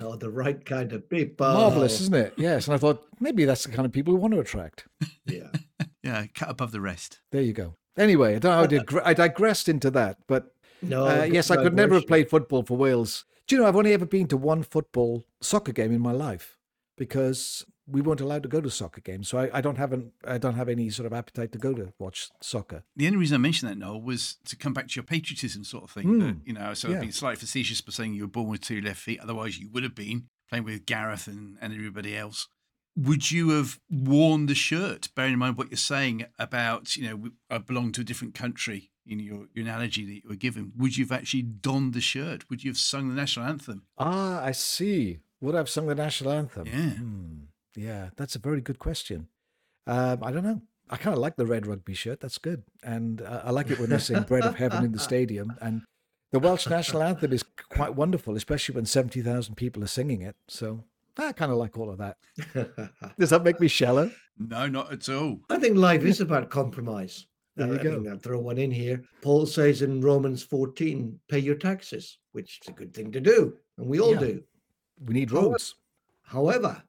oh, the right kind of people. Marvelous, isn't it? Yes. And I thought maybe that's the kind of people we want to attract. Yeah. Yeah, cut above the rest. There you go. Anyway, I, don't know, I, did, I digressed into that, but No. uh, yes, I could never have played football for Wales. Do you know, I've only ever been to one football soccer game in my life because we weren't allowed to go to soccer games. So I, I don't have an, I don't have any sort of appetite to go to watch soccer. The only reason I mentioned that, Noel, was to come back to your patriotism sort of thing. That, you know, so Yeah. I've been slightly facetious by saying you were born with two left feet. Otherwise, you would have been playing with Gareth and, and everybody else. Would you have worn the shirt, bearing in mind what you're saying about, you know, I belong to a different country, in your, your analogy that you were given? Would you have actually donned the shirt? Would you have sung the national anthem? Ah, I see. Would I have sung the national anthem? Yeah. Hmm. Yeah, that's a very good question. Um, I don't know. I kind of like the red rugby shirt. That's good. And uh, I like it when they sing Bread of Heaven in the stadium. And the Welsh national anthem is quite wonderful, especially when 70,000 people are singing it. So I kind of like all of that. Does that make me shallow? No, not at all. I think life is about compromise. There you I go. mean, I'll throw one in here. Paul says in Romans 14, pay your taxes, which is a good thing to do. And we all Yeah. do. We need roads. However,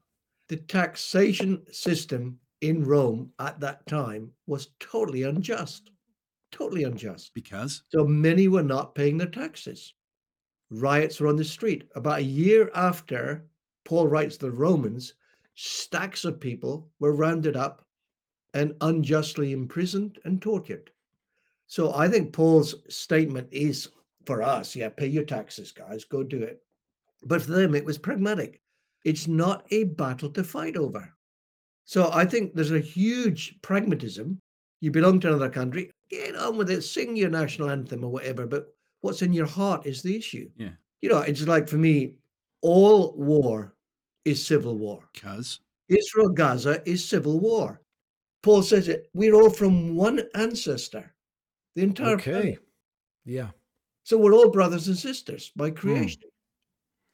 the taxation system in Rome at that time was totally unjust. Totally unjust. Because So many were not paying their taxes. Riots were on the street. About a year after Paul writes the Romans, stacks of people were rounded up and unjustly imprisoned and tortured. So I think Paul's statement is for us, yeah, pay your taxes, guys, go do it. But for them, it was pragmatic. It's not a battle to fight over. So I think there's a huge pragmatism. You belong to another country, get on with it, sing your national anthem or whatever, but what's in your heart is the issue. Yeah. You know, it's like for me, all war is civil war. because Israel Gaza is civil war. Paul says it, we're all from one ancestor, the entire Okay. planet. Yeah. So we're all brothers and sisters by hmm. creation.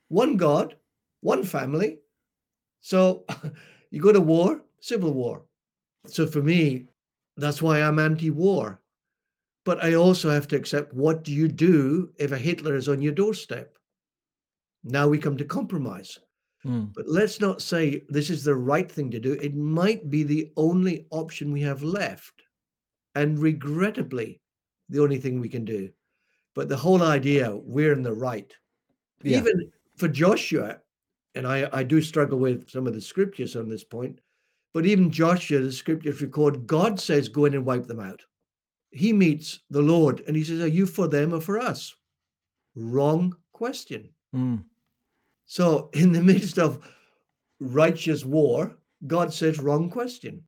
One God, one family. So you go to war, civil war. So for me, that's why I'm anti war. But I also have to accept what do you do if a Hitler is on your doorstep? Now we come to compromise. Hmm. But let's not say this is the right thing to do. It might be the only option we have left. And regrettably, the only thing we can do. But the whole idea, we're in the right. Yeah. Even for Joshua, and I, I do struggle with some of the scriptures on this point, but even Joshua, the scriptures record, God says, go in and wipe them out. He meets the Lord and he says, Are you for them or for us? Wrong question. Hmm. So, in the midst of righteous war, God says, wrong question.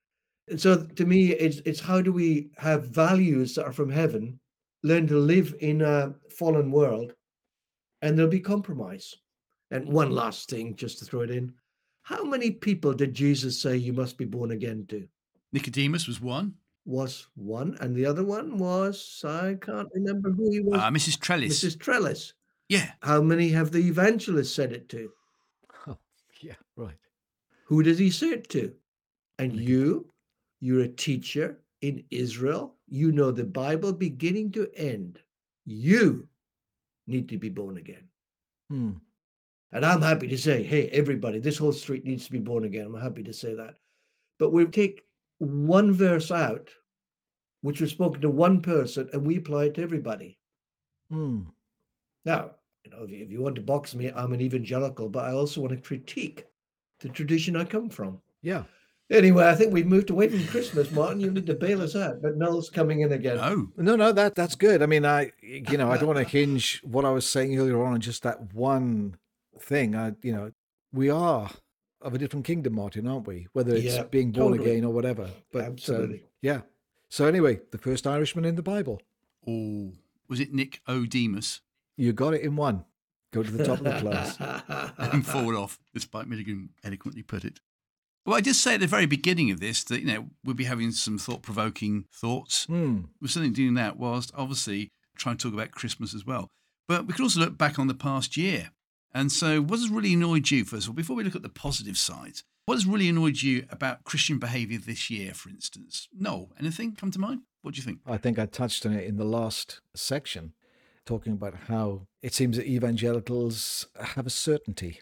And so, to me, it's, it's how do we have values that are from heaven, learn to live in a fallen world, and there'll be compromise. And one last thing, just to throw it in how many people did Jesus say you must be born again to? Nicodemus was one. Was one, and the other one was, I can't remember who he was, Uh, Mrs. Trellis. Mrs. Trellis. Yeah. How many have the evangelists said it to? Oh, yeah. Right. Who does he say it to? And you, you're a teacher in Israel. You know the Bible beginning to end. You need to be born again. Hmm. And I'm happy to say, hey, everybody, this whole street needs to be born again. I'm happy to say that. But we take one verse out, which was spoken to one person, and we apply it to everybody. Hmm. Now, you know, if you, if you want to box me, I'm an evangelical, but I also want to critique the tradition I come from. Yeah. Anyway, I think we've moved away from Christmas, Martin. You need to bail us out. But Noel's coming in again. Oh, No, no, that that's good. I mean, I you know, I don't want to hinge what I was saying earlier on on just that one thing. I you know, we are of a different kingdom, Martin, aren't we? Whether it's Yeah, being born totally. again or whatever. But um, Absolutely. yeah. So anyway, the first Irishman in the Bible. oh, was it Nick O'Demus? You got it in one. Go to the top of the class. and fall off, as Spike Milligan eloquently put it. Well, I did say at the very beginning of this that, you know, we'll be having some thought provoking thoughts. Hmm. We're certainly doing that whilst obviously trying to talk about Christmas as well. But we could also look back on the past year. And so, what has really annoyed you, first of all, before we look at the positive sides, what has really annoyed you about Christian behaviour this year, for instance? Noel, anything come to mind? What do you think? I think I touched on it in the last section. Talking about how it seems that evangelicals have a certainty.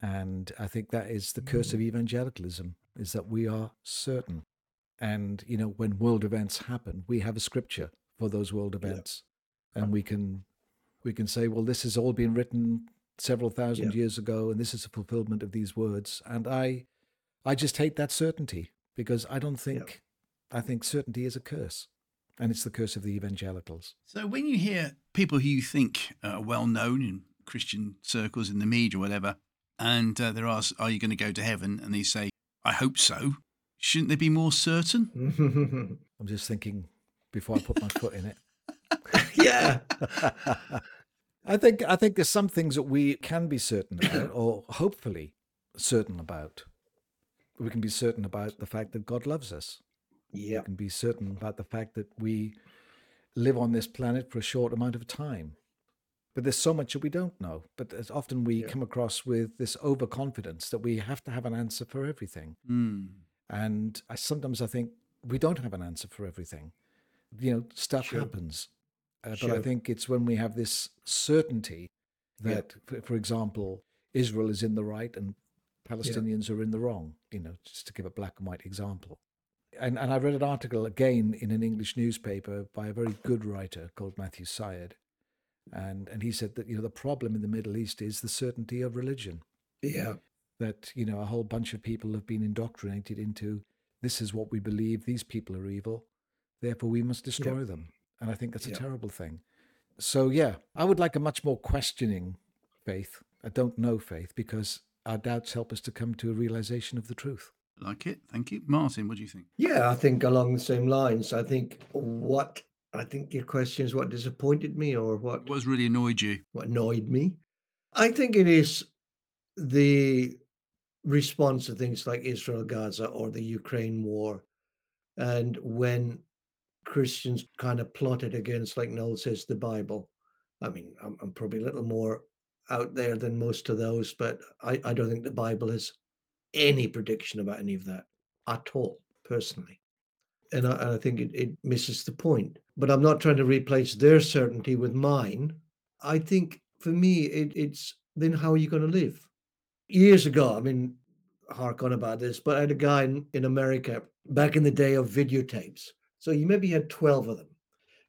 And I think that is the curse of mm. evangelicalism, is that we are certain. And, you know, when world events happen, we have a scripture for those world events. Yeah. And we can we can say, well, this has all been written several thousand yeah. years ago, and this is a fulfillment of these words. And I I just hate that certainty because I don't think yeah. I think certainty is a curse. And it's the curse of the evangelicals. So when you hear people who you think are well known in Christian circles in the media or whatever, and uh, they're asked, Are you going to go to heaven? And they say, I hope so. Shouldn't they be more certain? I'm just thinking before I put my foot in it. yeah. I think I think there's some things that we can be certain about, or hopefully certain about. We can be certain about the fact that God loves us. Yeah. We can be certain about the fact that we live on this planet for a short amount of time. But there's so much that we don't know. But as often we yeah. come across with this overconfidence that we have to have an answer for everything. Mm. And I sometimes I think we don't have an answer for everything. You know, stuff sure. happens. Uh, sure. But I think it's when we have this certainty that, yeah. for, for, example, Israel is in the right and Palestinians yeah. are in the wrong, you know, just to give a black and white example. And, and I read an article again in an English newspaper by a very good writer called Matthew Syed. And, and he said that, you know, the problem in the Middle East is the certainty of religion. Yeah. That, you know, a whole bunch of people have been indoctrinated into this is what we believe, these people are evil, therefore we must destroy yeah. them. And I think that's a yeah. terrible thing. So, yeah, I would like a much more questioning faith. I don't know faith because our doubts help us to come to a realization of the truth. Like it. Thank you. Martin, what do you think? Yeah, I think along the same lines. I think what I think your question is what disappointed me or what was really annoyed you? What annoyed me? I think it is the response to things like Israel Gaza or the Ukraine war. And when Christians kind of plotted against, like Noel says, the Bible. I mean, I'm, I'm probably a little more out there than most of those, but I, I don't think the Bible has any prediction about any of that at all, personally. And I, and I think it, it misses the point. But I'm not trying to replace their certainty with mine. I think for me, it, it's then how are you going to live? Years ago, I mean, hark on about this, but I had a guy in, in America back in the day of videotapes so you maybe had 12 of them.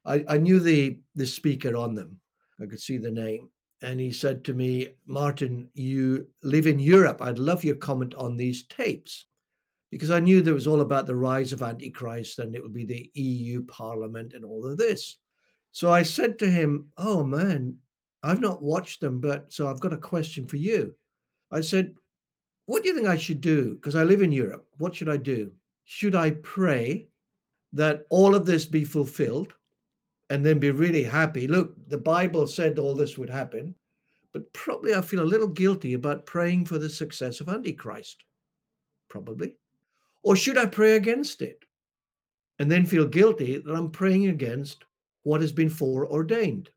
I, I knew the, the speaker on them. I could see the name. And he said to me, Martin, you live in Europe. I'd love your comment on these tapes. Because I knew there was all about the rise of Antichrist and it would be the EU Parliament and all of this. So I said to him, Oh man, I've not watched them, but so I've got a question for you. I said, What do you think I should do? Because I live in Europe. What should I do? Should I pray that all of this be fulfilled and then be really happy. Look, the Bible said all this would happen, but probably I feel a little guilty about praying for the success of Antichrist. Probably. Or should I pray against it and then feel guilty that I'm praying against what has been foreordained?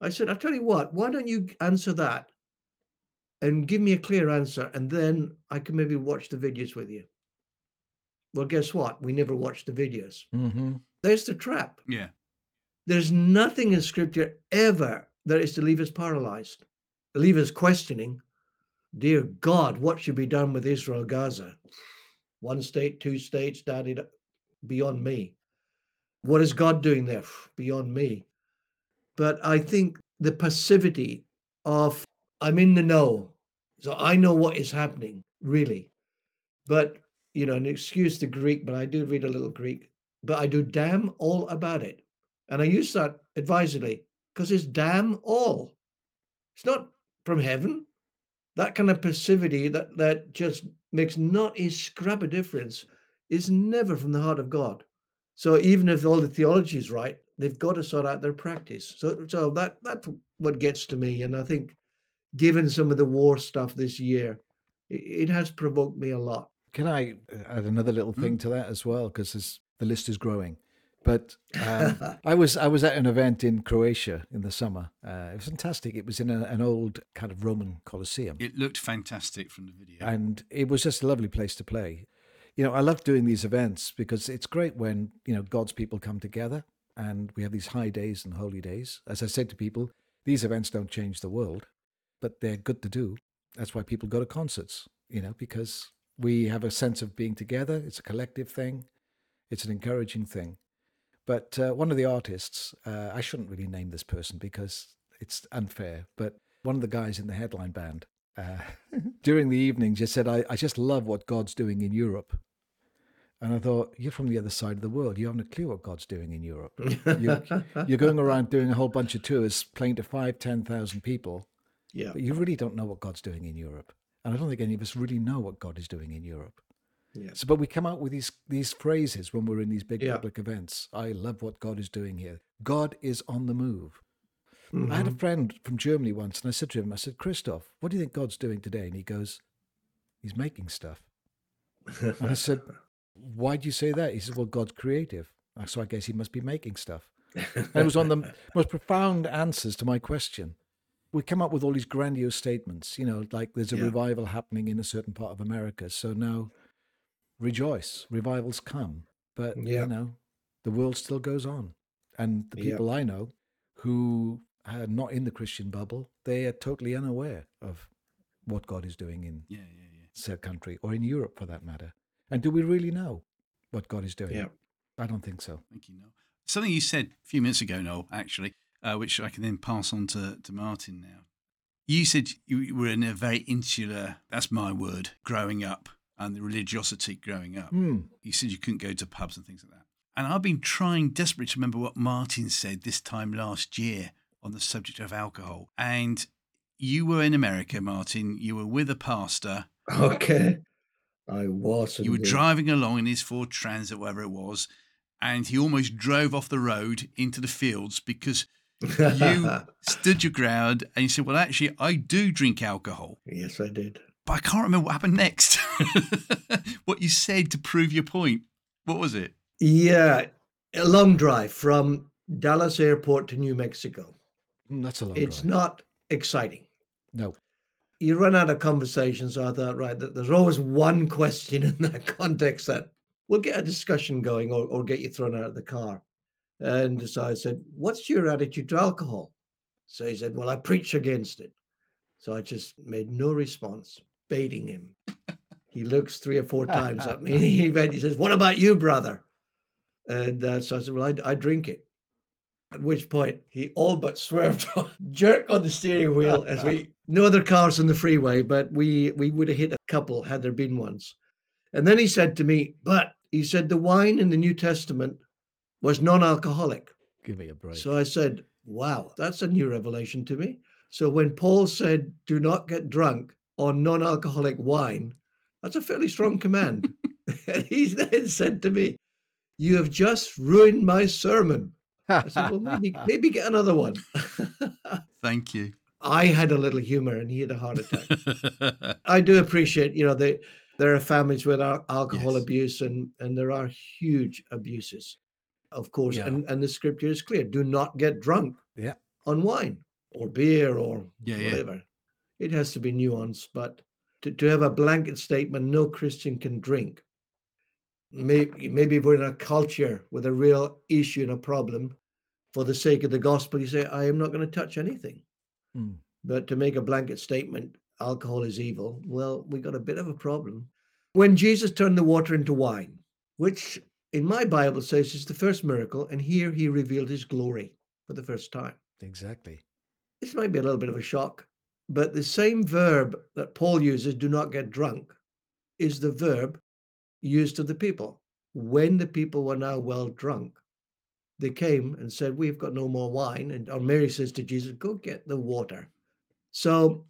I said, I'll tell you what, why don't you answer that and give me a clear answer, and then I can maybe watch the videos with you. Well, guess what? We never watched the videos. Mm-hmm. There's the trap. Yeah. There's nothing in scripture ever that is to leave us paralyzed, leave us questioning, dear God, what should be done with Israel, Gaza? One state, two states, daddy, beyond me. What is God doing there? Beyond me. But I think the passivity of I'm in the know, so I know what is happening, really. But you know, and excuse the Greek, but I do read a little Greek, but I do damn all about it. And I use that advisedly because it's damn all. It's not from heaven. That kind of passivity that, that just makes not a scrap of difference is never from the heart of God. So even if all the theology is right, they've got to sort out their practice. So so that that's what gets to me. And I think given some of the war stuff this year, it, it has provoked me a lot. Can I add another little thing mm. to that as well? Because the list is growing. But um, I was I was at an event in Croatia in the summer. Uh, it was fantastic. It was in a, an old kind of Roman Colosseum. It looked fantastic from the video, and it was just a lovely place to play. You know, I love doing these events because it's great when you know God's people come together, and we have these high days and holy days. As I said to people, these events don't change the world, but they're good to do. That's why people go to concerts, you know, because we have a sense of being together. It's a collective thing, it's an encouraging thing. But uh, one of the artists, uh, I shouldn't really name this person because it's unfair, but one of the guys in the headline band uh, during the evening just said, I, I just love what God's doing in Europe. And I thought, you're from the other side of the world. You haven't a clue what God's doing in Europe. You're, you're going around doing a whole bunch of tours, playing to five, 10,000 people. Yeah. But you really don't know what God's doing in Europe. And I don't think any of us really know what God is doing in Europe. Yeah. So, but we come out with these these phrases when we're in these big Yeah. public events. I love what God is doing here. God is on the move. I had a Mhm. friend from Germany once, and I said to him, I said, Christoph, what do you think God's doing today? And he goes, He's making stuff. And I said, Why do you say that? He said, Well, God's creative. So I guess he must be making stuff. And it was one of the most profound answers to my question. We come up with all these grandiose statements, you know, like there's a Yeah. revival happening in a certain part of America. So now rejoice, revivals come. But, Yeah. you know, the world still goes on. And the Yeah. people I know who are not in the Christian bubble, they are totally unaware of what God is doing in Yeah, yeah, yeah. said country or in Europe for that matter. And do we really know what God is doing? Yeah. I don't think so. Thank you, Noel. Something you said a few minutes ago, Noel, actually, uh, which I can then pass on to, to Martin now. You said you were in a very insular, that's my word, growing up, and the religiosity growing up. Hmm. You said you couldn't go to pubs and things like that. And I've been trying desperately to remember what Martin said this time last year on the subject of alcohol. And you were in America, Martin. You were with a pastor. Okay. I was. You were driving along in his Ford Transit, whatever it was, and he almost drove off the road into the fields because you stood your ground and you said, Well, actually, I do drink alcohol. yes, I did. But I can't remember what happened next. what you said to prove your point. What was it? Yeah, a long drive from Dallas Airport to New Mexico. Mm, That's a long It's drive. not exciting. No. You run out of conversations. So I thought, right, that there's always one question in that context that will get a discussion going or, or get you thrown out of the car. And so I said, What's your attitude to alcohol? So he said, Well, I preach against it. So I just made no response, baiting him. he looks three or four times at me. He eventually says, What about you, brother? And uh, so I said, Well, I, I drink it. At which point he all but swerved, jerk on the steering wheel as we no other cars on the freeway, but we we would have hit a couple had there been ones. And then he said to me, "But he said the wine in the New Testament was non-alcoholic." Give me a break. So I said, "Wow, that's a new revelation to me." So when Paul said, "Do not get drunk on non-alcoholic wine," that's a fairly strong command. and he then said to me, "You have just ruined my sermon." I said, "Well, maybe maybe get another one." Thank you. I had a little humor, and he had a heart attack. I do appreciate, you know, there are families with alcohol Yes. abuse, and and there are huge abuses, of course. Yeah. And and the scripture is clear: do not get drunk Yeah. on wine or beer or yeah. whatever. It has to be nuanced, but to, to have a blanket statement, no Christian can drink. Maybe maybe we're in a culture with a real issue and a problem. For the sake of the gospel, you say, I am not going to touch anything. Mm. But to make a blanket statement, alcohol is evil, well, we got a bit of a problem. When Jesus turned the water into wine, which in my Bible says is the first miracle, and here he revealed his glory for the first time. Exactly. This might be a little bit of a shock, but the same verb that Paul uses, do not get drunk, is the verb used of the people. When the people were now well drunk, they came and said, We've got no more wine. And or Mary says to Jesus, Go get the water. So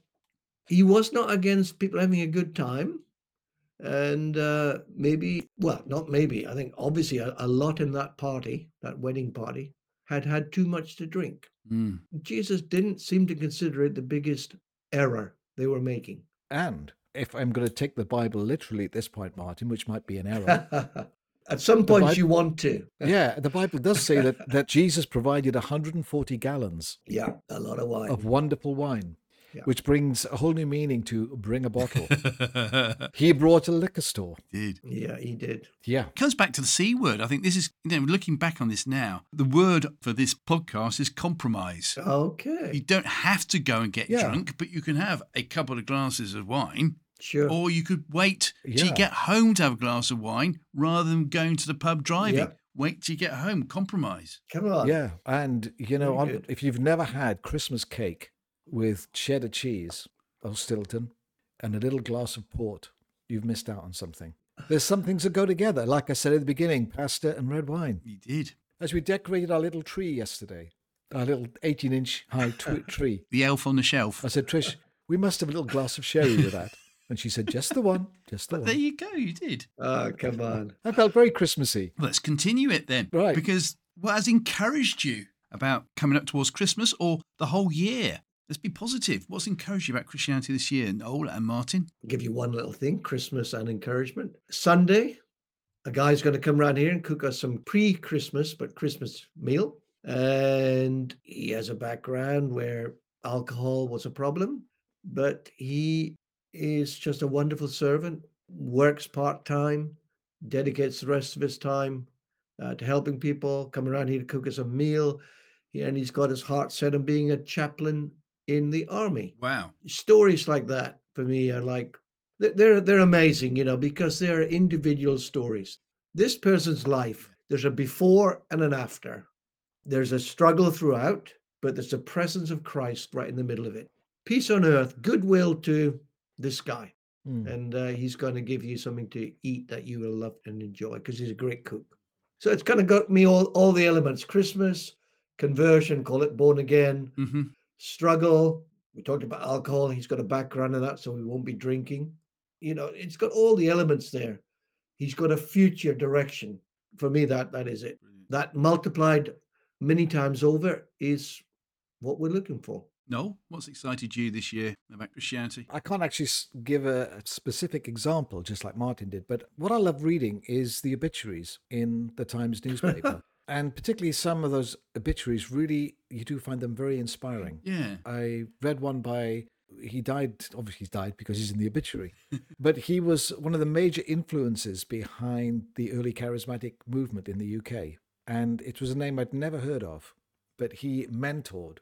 he was not against people having a good time. And uh, maybe, well, not maybe, I think obviously a, a lot in that party, that wedding party, had had too much to drink. Mm. Jesus didn't seem to consider it the biggest error they were making. And if I'm going to take the Bible literally at this point, Martin, which might be an error, At some point, you want to. yeah, the Bible does say that, that Jesus provided 140 gallons Yeah, a lot of wine. of wonderful wine. Yeah. which brings a whole new meaning to bring a bottle. he brought a liquor store. Did. Yeah, he did. Yeah. comes back to the C word. I think this is, you know, looking back on this now, the word for this podcast is compromise. Okay. You don't have to go and get Yeah. drunk, but you can have a couple of glasses of wine, Sure. or you could wait till you get home to have a glass of wine rather than going to the pub driving. Yeah. Wait till you get home. Compromise. Come on. Yeah. And, you know, on, if you've never had Christmas cake with cheddar cheese or Stilton and a little glass of port, you've missed out on something. There's some things that go together. Like I said at the beginning, pasta and red wine. You did. As we decorated our little tree yesterday, our little 18 inch high tw- tree, The elf on the shelf. I said, Trish, we must have a little glass of sherry with that. And she said, just the one, just the There one. There you go. You did. Oh, come on. I felt very Christmassy. Let's continue it then. Right. Because what has encouraged you about coming up towards Christmas or the whole year? Let's be positive. What's encouraged you about Christianity this year, Noel and Martin? I'll give you one little thing Christmas and encouragement. Sunday, a guy's going to come around here and cook us some pre Christmas, but Christmas meal. And he has a background where alcohol was a problem, but he is just a wonderful servant, works part time, dedicates the rest of his time uh, to helping people, come around here to cook us a meal. And he's got his heart set on being a chaplain in the army. Wow. stories like that for me are like they're- they're amazing you know because they're individual stories. This person's life there's a before and an after. There's a struggle throughout but there's a presence of christ right in the middle of it. Peace on earth goodwill to this guy Mm. and uh, he's going to give you something to eat that you will love and enjoy because he's a great cook. So it's kind of got me all all the elements. Christmas conversion call it born again. Hmm struggle. We talked about alcohol. He's got a background in that, so he won't be drinking. You know, it's got all the elements there. He's got a future direction. For me, that that is it. That multiplied many times over is what we're looking for. No, what's excited you this year about Christianity? I can't actually give a, a specific example, just like Martin did, but what I love reading is the obituaries in the Times newspaper. And particularly some of those obituaries, really, you do find them very inspiring. Yeah. I read one by, he died, obviously, he's died because he's in the obituary, but he was one of the major influences behind the early charismatic movement in the UK. And it was a name I'd never heard of, but he mentored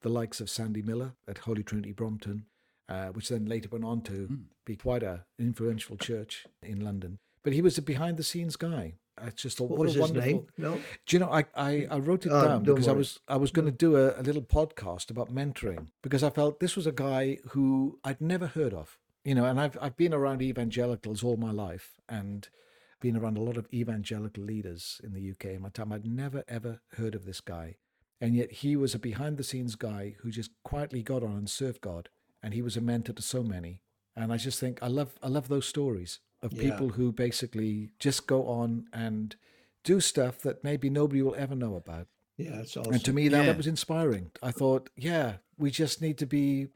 the likes of Sandy Miller at Holy Trinity Brompton, uh, which then later went on to be quite a, an influential church in London. But he was a behind the scenes guy. I just thought, What what, was a his name? No. Do you know, I, I, I wrote it Oh, down because I was I was going to do a, a little podcast about mentoring because I felt this was a guy who I'd never heard of. You know, and I've I've been around evangelicals all my life and been around a lot of evangelical leaders in the UK in my time. I'd never ever heard of this guy. And yet he was a behind the scenes guy who just quietly got on and served God. And he was a mentor to so many. And I just think I love I love those stories of Yeah. people who basically just go on and do stuff that maybe nobody will ever know about. Yeah, that's awesome. And to me, that, Yeah. that was inspiring. I thought, yeah, we just need to be,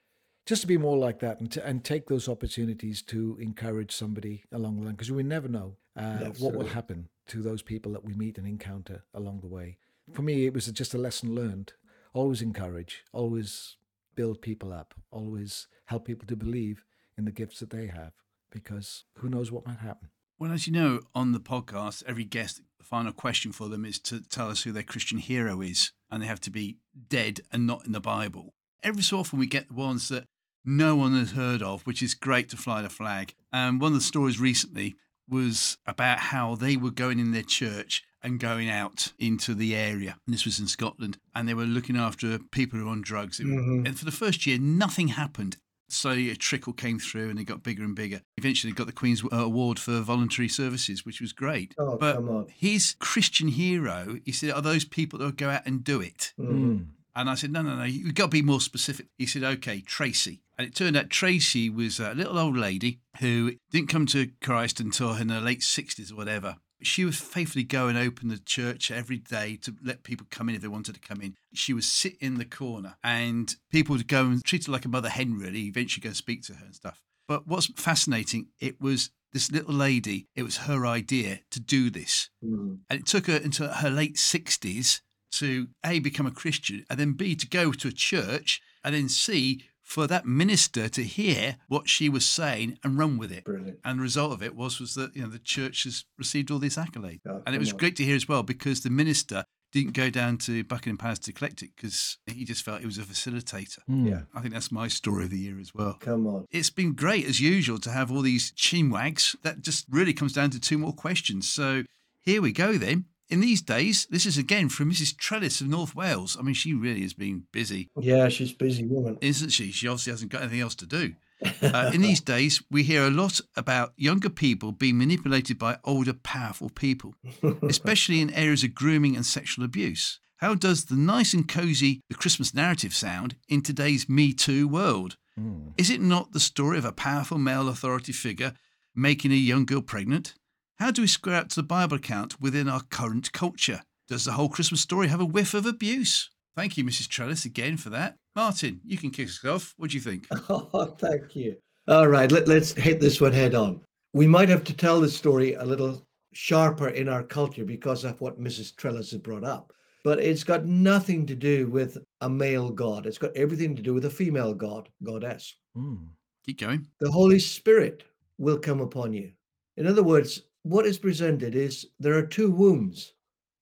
just to be more like that, and to, and take those opportunities to encourage somebody along the line, because we never know uh, what will happen to those people that we meet and encounter along the way. For me, it was just a lesson learned. Always encourage, always build people up, always help people to believe in the gifts that they have, because who knows what might happen. Well, as you know, on the podcast, every guest, the final question for them is to tell us who their Christian hero is, and they have to be dead and not in the Bible. Every so often, we get the ones that no one has heard of, which is great to fly the flag. And one of the stories recently was about how they were going in their church and going out into the area. And this was in Scotland, and they were looking after people who were on drugs. It- Mhm. And for the first year, nothing happened. Slowly, a trickle came through, and it got bigger and bigger. Eventually, he got the Queen's uh, Award for voluntary services, which was great. Oh, but his Christian hero, he said, are those people that would go out and do it? Mhm. And I said, no, no, no, you've got to be more specific. He said, okay, Tracy. And it turned out Tracy was a little old lady who didn't come to Christ until in her late 60s or whatever. She would faithfully go and open the church every day to let people come in if they wanted to come in. She would sit in the corner and people would go and treat her like a mother hen, really, eventually go and speak to her and stuff. But what's fascinating, it was this little lady, it was her idea to do this. Mhm. And it took her into her late 60s to A, become a Christian, and then B, to go to a church, and then C, for that minister to hear what she was saying and run with it. Brilliant. And the result of it was was that you know the church has received all this accolade, Oh, and it was on. great to hear as well because the minister didn't go down to Buckingham Palace to collect it because he just felt he was a facilitator. Mm. Yeah. I think that's my story of the year as well. Come on. It's been great as usual to have all these chinwags. That just really comes down to two more questions. So here we go then. In these days, this is again from Mrs. Trellis of North Wales. I mean, she really has been busy, Yeah, she's a busy woman. isn't she? She obviously hasn't got anything else to do. Uh, in these days, we hear a lot about younger people being manipulated by older, powerful people, especially in areas of grooming and sexual abuse. How does the nice and cozy the Christmas narrative sound in today's Me Too world? Mm. Is it not the story of a powerful male authority figure making a young girl pregnant? How do we square up to the Bible account within our current culture? Does the whole Christmas story have a whiff of abuse? Thank you, Mrs. Trellis, again for that. Martin, you can kick us off. What do you think? Oh, thank you. All right, let, let's hit this one head on. We might have to tell the story a little sharper in our culture because of what Mrs. Trellis has brought up. But it's got nothing to do with a male god. It's got everything to do with a female god, goddess. Mm. Keep going. The Holy Spirit will come upon you. In other words, what is presented is there are two wombs.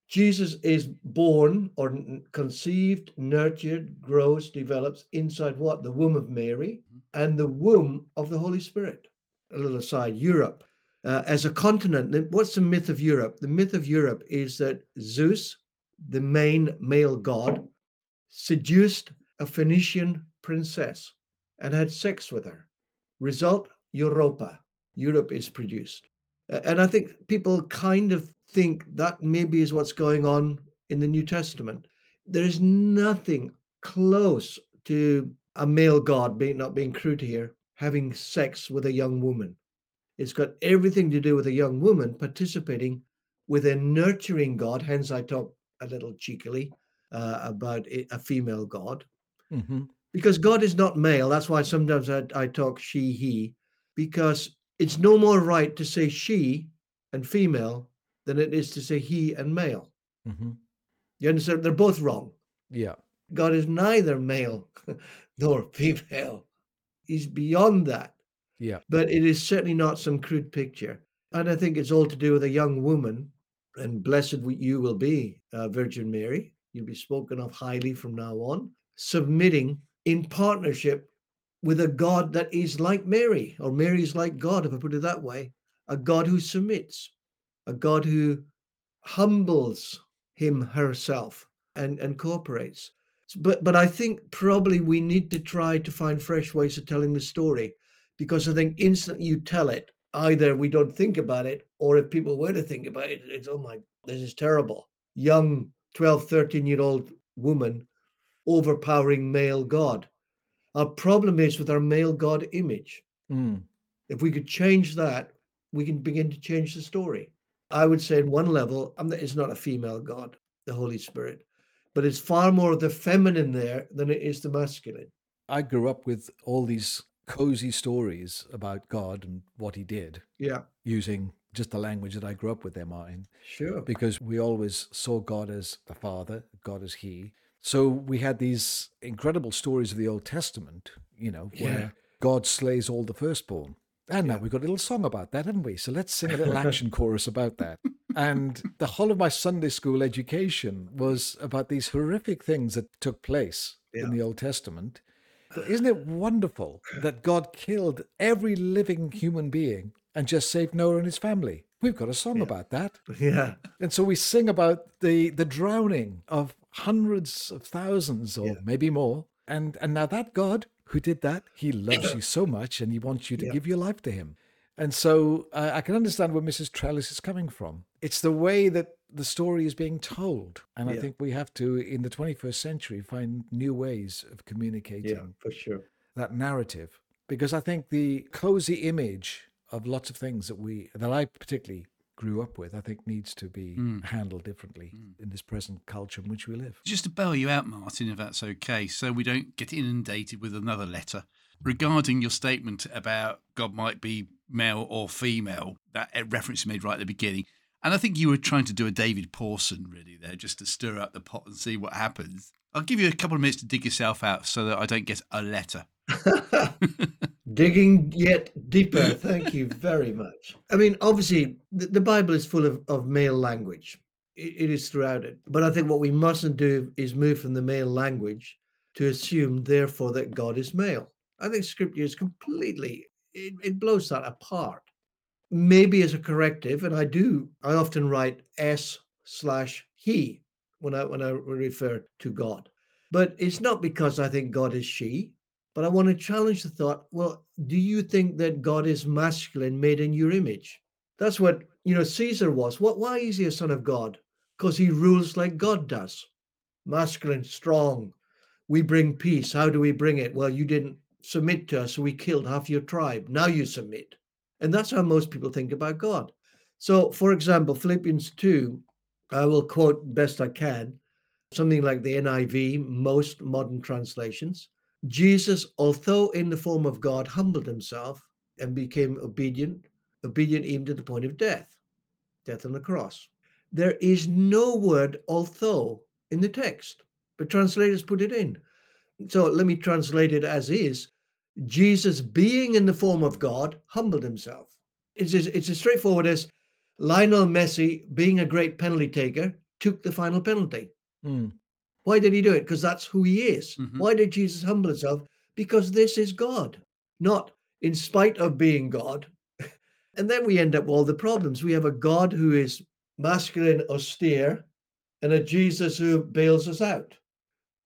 Jesus is born or conceived, nurtured, grows, develops inside what? The womb of Mary and the womb of the Holy Spirit. A little aside, Europe. Uh, as a continent, what's the myth of Europe? The myth of Europe is that Zeus, the main male god, seduced a Phoenician princess and had sex with her. Result Europa. Europe is produced. And I think people kind of think that maybe is what's going on in the New Testament. There is nothing close to a male god, being not being crude here, having sex with a young woman. It's got everything to do with a young woman participating with a nurturing God. Hence, I talk a little cheekily uh, about a female God hmm because God is not male. That's why sometimes I, I talk she, he, because it's no more right to say she and female than it is to say he and male. hmm You understand? They're both wrong. Yeah. God is neither male nor female. He's beyond that. Yeah. But it is certainly not some crude picture. And I think it's all to do with a young woman. And blessed you will be, uh, Virgin Mary. You'll be spoken of highly from now on, submitting in partnership with a God that is like Mary, or Mary is like God, if I put it that way, a God who submits, a God who humbles him herself and, and cooperates. But but I think probably we need to try to find fresh ways of telling the story because I think instantly you tell it, either we don't think about it, or if people were to think about it, it's oh my, this is terrible. Young 12, 13 year old woman overpowering male God. Our problem is with our male God image. Mm. If we could change that, we can begin to change the story. I would say, in one level, it's not a female God, the Holy Spirit, but it's far more of the feminine there than it is the masculine. I grew up with all these cozy stories about God and what he did Yeah, using just the language that I grew up with there, Martin, sure. because we always saw God as the Father, God as He. So we had these incredible stories of the Old Testament, you know, Yeah. where God slays all the firstborn. And now we've got a little song about that, haven't we? So let's sing a little action chorus about that. And the whole of my Sunday school education was about these horrific things that took place Yeah. in the Old Testament. But isn't it wonderful that God killed every living human being and just saved Noah and his family? We've got a song Yeah. about that. Yeah, And so we sing about the the drowning of hundreds of thousands or Yeah. maybe more. And and now that God who did that, he loves you so much and he wants you to Yeah. give your life to him. And so uh, I can understand where Mrs. Trellis is coming from. It's the way that the story is being told. And I think we have to, in the 21st century, find new ways of communicating yeah, for sure. that narrative because I think the cozy image of lots of things that we that I particularly grew up with, I think needs to be Mm. handled differently in this present culture in which we live. Just to bail you out, Martin, if that's okay, so we don't get inundated with another letter. Regarding your statement about God might be male or female, that reference you made right at the beginning, and I think you were trying to do a David Pawson really there, just to stir up the pot and see what happens. I'll give you a couple of minutes to dig yourself out so that I don't get a letter. Digging yet deeper. Thank you very much. I mean, obviously, the, the Bible is full of, of male language. It, it is throughout it. But I think what we mustn't do is move from the male language to assume, therefore, that God is male. I think scripture is completely, it, it blows that apart. Maybe as a corrective, and I do, I often write S slash he when I when I refer to God. But it's not because I think God is she, but I want to challenge the thought, well, do you think that God is masculine made in your image? That's what, you know, Caesar was. What why is he a son of God? Because he rules like God does. Masculine, strong. We bring peace. How do we bring it? Well, you didn't submit to us, so we killed half your tribe. Now you submit. And that's how most people think about God. So, for example, Philippians 2, I will quote best I can, something like the NIV, most modern translations. Jesus, although in the form of God, humbled himself and became obedient, obedient even to the point of death, death on the cross. There is no word although in the text, but translators put it in. So let me translate it as is. Jesus, being in the form of God, humbled himself. It's as, it's as straightforward as Lionel Messi, being a great penalty taker, took the final penalty. Mm. Why did he do it? Because that's who he is. Mhm. Why did Jesus humble himself? Because this is God, not in spite of being God. and then we end up with all the problems. We have a God who is masculine, austere, and a Jesus who bails us out.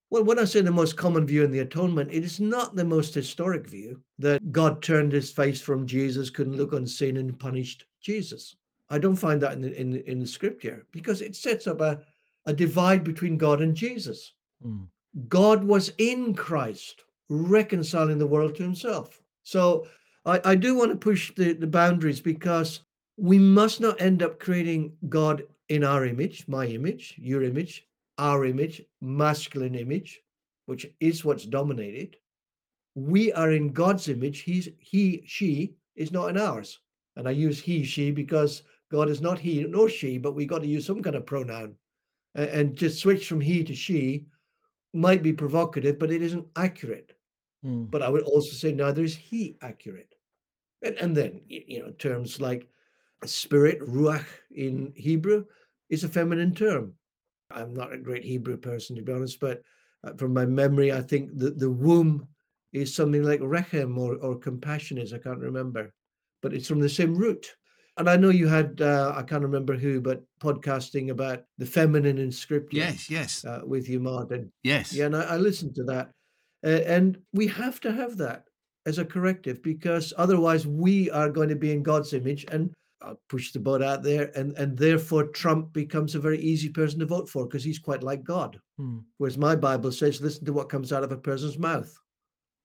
Well, when I say the most common view in the atonement, it is not the most historic view that God turned his face from Jesus, couldn't look on sin, and punished Jesus. I don't find that in the, in, in the scripture because it sets up a, a divide between God and Jesus. Mm. God was in Christ, reconciling the world to himself. So I, I do want to push the, the boundaries because we must not end up creating God in our image, my image, your image, our image, masculine image, which is what's dominated. We are in God's image. He's he, she is not in ours. And I use he, she because God is not he nor she, but we got to use some kind of pronoun. And just switch from he to she might be provocative, but it isn't accurate. Mm. But I would also say neither is he accurate. And, and then, you know, terms like spirit, ruach in Hebrew, is a feminine term. I'm not a great Hebrew person, to be honest, but uh, from my memory, I think that the womb is something like rechem or, or compassion is, I can't remember, but it's from the same root. And I know you had, uh, I can't remember who, but podcasting about the feminine in scripture Yes, yes, uh, with you, Martin. yes. Yeah, and I, I listened to that. Uh, and we have to have that as a corrective because otherwise we are going to be in God's image and I'll push the boat out there. And, and therefore, Trump becomes a very easy person to vote for because he's quite like God. Mm. Whereas my Bible says, listen to what comes out of a person's mouth.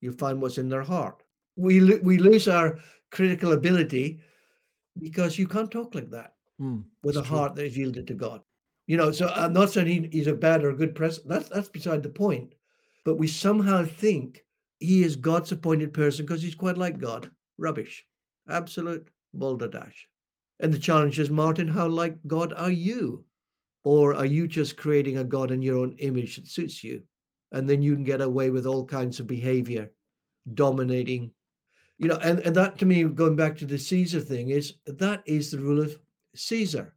You find what's in their heart. We, lo- we lose our critical ability because you can't talk like that Mm. with a true. heart that is yielded to God. You know, so I'm not saying he, he's a bad or a good president. That's that's beside the point. But we somehow think he is God's appointed person because he's quite like God. Rubbish. Absolute balderdash. And the challenge is, Martin, how like God are you? Or are you just creating a God in your own image that suits you? And then you can get away with all kinds of behavior, dominating. You know, and, and that to me, going back to the Caesar thing, is that is the rule of Caesar.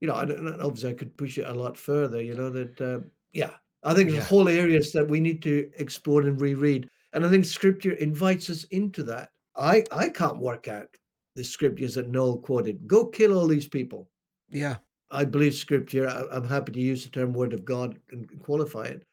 You know, I don't, and obviously I could push it a lot further. You know that, uh, yeah, I think there's Yeah. whole areas that we need to explore and reread, and I think Scripture invites us into that. I I can't work out the scriptures that Noel quoted. Go kill all these people. Yeah. I believe Scripture. I, I'm happy to use the term Word of God and qualify it.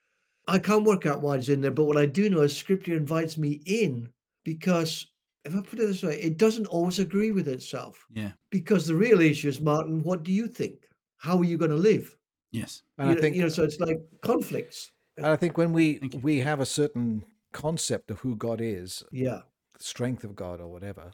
I can't work out why it's in there, but what I do know is Scripture invites me in because, if I put it this way, it doesn't always agree with itself. Yeah. Because the real issue is, Martin, what do you think? How are you going to live? Yes. And you, I know, think you know, so it's like conflicts. and I think when we we have a certain concept of who God is, Yeah, strength of God or whatever,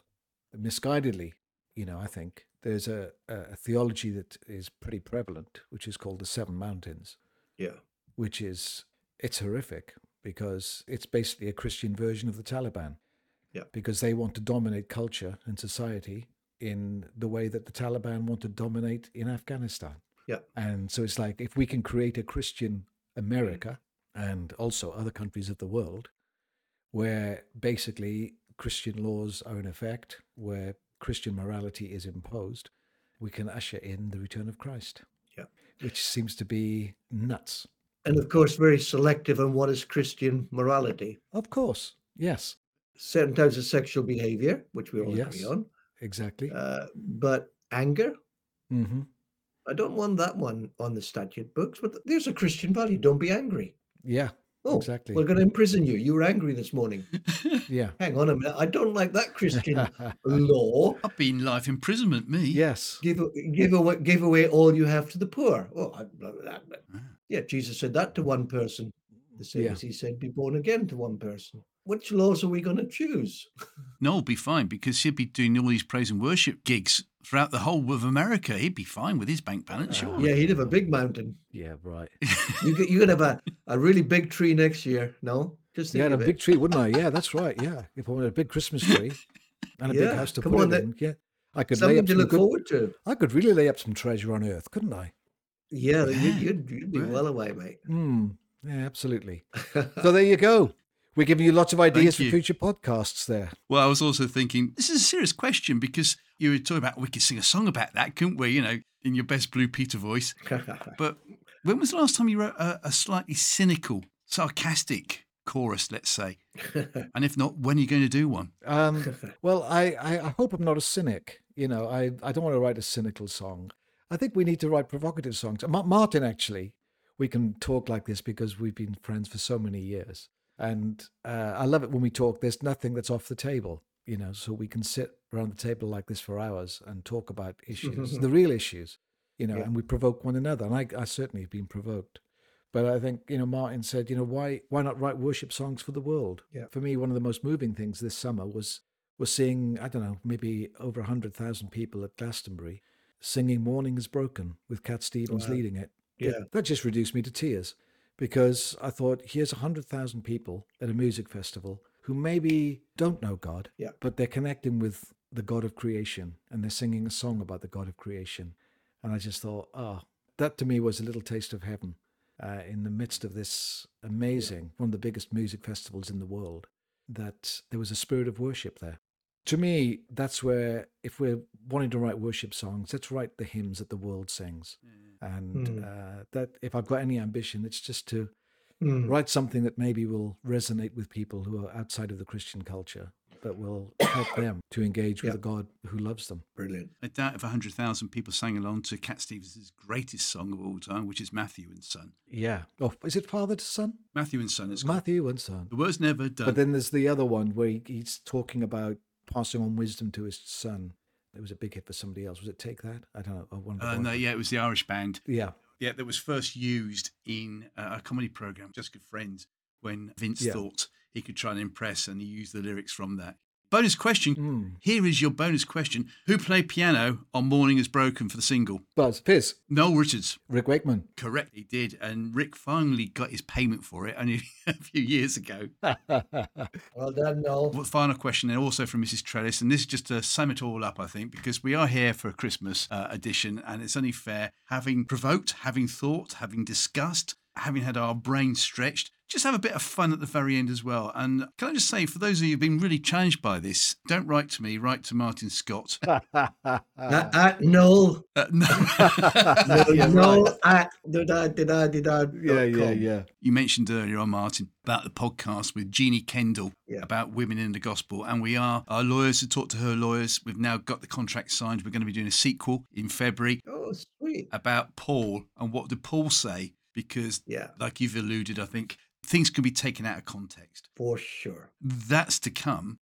misguidedly, you know, I think there's a, a a theology that is pretty prevalent, which is called the Seven Mountains, yeah, which is it's horrific because it's basically a Christian version of the Taliban. Yeah. Because they want to dominate culture and society in the way that the Taliban want to dominate in Afghanistan. Yeah. And so it's like if we can create a Christian America and also other countries of the world where basically Christian laws are in effect, where Christian morality is imposed, we can usher in the return of Christ. Yeah. Which seems to be nuts. And of course, very selective on what is Christian morality. Of course. Yes. Certain types of sexual behavior, which we all Yes. agree on. Exactly. Uh, but anger, hmm I don't want that one on the statute books. But there's a Christian value. Don't be angry. Yeah. Oh, Exactly. we're going to imprison you. You were angry this morning. Yeah. Hang on a minute. I don't like that Christian law. I've been life imprisonment, me. yes. Give give away give away all you have to the poor. Oh, I, blah, blah, blah. Ah. yeah. Jesus said that to one person, the same Yeah. as he said, "Be born again" to one person. Which laws are we going to choose? Noel will be fine because he'd be doing all these praise and worship gigs throughout the whole of America. He'd be fine with his bank balance, Uh. Yeah, he'd have a big mountain. Yeah. Right. You could, you could have a, a really big tree next year. No, just think Yeah, and a of big tree, wouldn't I? Yeah, that's right. Yeah. If I wanted a big Christmas tree and a big house to come put on, it that- in, yeah. I could lay Something up to some look good, forward to. I could really lay up some treasure on earth, couldn't I? Yeah, Yeah, You'd, you'd, you'd be well away, mate. Hmm. Yeah, absolutely. So there you go. We're giving you lots of ideas for future podcasts there. Well, I was also thinking, this is a serious question because you were talking about we could sing a song about that, couldn't we? You know, in your best Blue Peter voice. But when was the last time you wrote a, a slightly cynical, sarcastic chorus, let's say? And if not, when are you going to do one? Um, well, I, I, I hope I'm not a cynic. You know, I, I don't want to write a cynical song. I think we need to write provocative songs. Martin, actually, we can talk like this because we've been friends for so many years. And uh, I love it when we talk. There's nothing that's off the table, you know, so we can sit around the table like this for hours and talk about issues, the real issues, you know, Yeah. and we provoke one another. And I, I certainly have been provoked. But I think, you know, Martin said, you know, why why not write worship songs for the world? Yeah. For me, one of the most moving things this summer was was seeing, I don't know, maybe over 100,000 people at Glastonbury singing Morning is Broken with Cat Stevens Wow. leading it. Yeah. That just reduced me to tears because I thought, here's 100,000 people at a music festival who maybe don't know God, Yeah. but they're connecting with the God of creation and they're singing a song about the God of creation. And I just thought, oh, that to me was a little taste of heaven uh, in the midst of this amazing, one of the biggest music festivals in the world, that there was a spirit of worship there. To me, that's where, if we're wanting to write worship songs, let's write the hymns that the world sings. And Mm. uh, that if I've got any ambition, it's just to Hmm. write something that maybe will resonate with people who are outside of the Christian culture, but will help them to engage with Yeah. a God who loves them. Brilliant. I doubt if 100,000 people sang along to Cat Stevens' greatest song of all time, which is Matthew and Son. Yeah. Oh, is it father to son? Matthew and Son. It's called. Matthew and son. The word's never done. But then there's the other one where he, he's talking about passing on wisdom to his son. It was a big hit for somebody else. Was it Take That? I don't know. One uh, no, yeah, it was the Irish band. Yeah. Yeah, that was first used in a comedy program, Just Good Friends, when Vince Yeah. thought he could try and impress, and he used the lyrics from that. Bonus question. Mm. Here is your bonus question. Who played piano on Morning is Broken for the single? Buzz, Fizz, Noel Richards. Rick Wakeman. Correct, he did. And Rick finally got his payment for it only a few years ago. Well done, Noel. Final question, and also from Mrs. Trellis, and this is just to sum it all up, I think, because we are here for a Christmas uh, edition, and it's only fair, having provoked, having thought, having discussed, having had our brains stretched, just have a bit of fun at the very end as well. And can I just say, for those of you who've been really challenged by this, don't write to me, write to Martin Scott. At, at Noel. Uh, no. No, Yeah, Noel at did I did I did I yeah, yeah, yeah. You mentioned earlier on, Martin, about the podcast with Jeannie Kendall Yeah. about women in the gospel. And we are our lawyers have talked to her lawyers. We've now got the contract signed. We're going to be doing a sequel in February Oh, sweet. about Paul and what did Paul say? Because, Yeah, like you've alluded, I think things can be taken out of context. for sure. That's to come.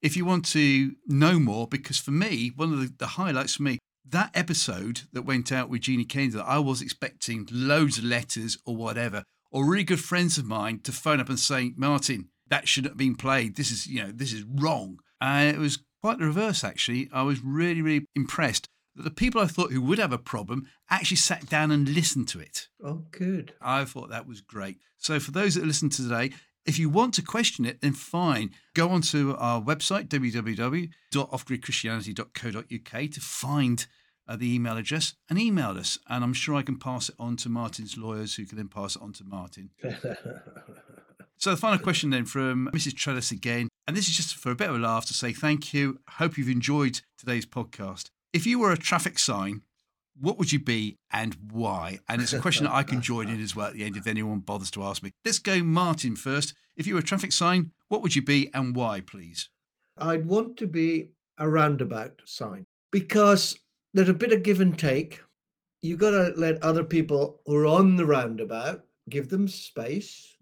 If you want to know more, because for me, one of the, the highlights for me, that episode that went out with Jeannie Kendall, I was expecting loads of letters or whatever, or really good friends of mine to phone up and say, Martin, that shouldn't have been played. This is, you know, this is wrong. And it was quite the reverse, actually. I was really, really impressed that the people I thought who would have a problem actually sat down and listened to it. Oh, good. I thought that was great. So, for those that listen to today, if you want to question it, then fine. Go onto our website, www.offgridchristianity.co.uk, to find uh, the email address and email us. And I'm sure I can pass it on to Martin's lawyers, who can then pass it on to Martin. So the final question then from Mrs. Trellis again, and this is just for a bit of a laugh to say thank you. Hope you've enjoyed today's podcast. If you were a traffic sign, what would you be and why? And it's a question that I can join in as well at the end if anyone bothers to ask me. Let's go, Martin, first. If you were a traffic sign, what would you be and why, please? I'd want to be a roundabout sign because there's a bit of give and take. You've got to let other people who are on the roundabout give them space.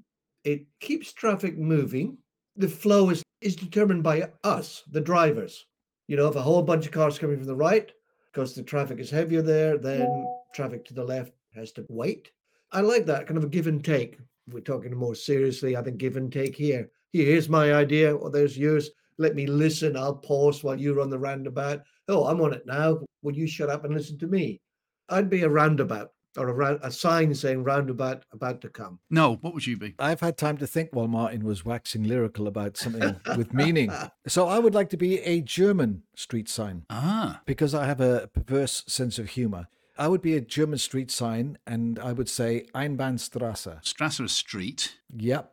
It keeps traffic moving. The flow is, is determined by us, the drivers. You know, if a whole bunch of cars coming from the right, because the traffic is heavier there, then traffic to the left has to wait. I like that kind of a give and take. If we're talking more seriously, I think give and take here. Here's my idea, or there's yours. Let me listen. I'll pause while you're on the roundabout. Oh, I'm on it now. Will you shut up and listen to me? I'd be a roundabout or a, round, a sign saying roundabout about to come. No, what would you be? I've had time to think while Martin was waxing lyrical about something with meaning. So I would like to be a German street sign Ah, because I have a perverse sense of humor. I would be a German street sign and I would say Einbahnstraße. Strasser Street. Yep.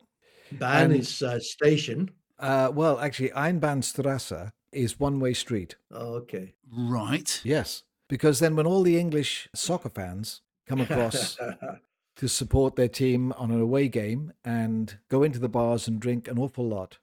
Ban And- is uh, station. Uh, well, actually, Einbahnstrasse is one way street. Oh, okay. Right. Yes. Because then when all the English soccer fans come across to support their team on an away game and go into the bars and drink an awful lot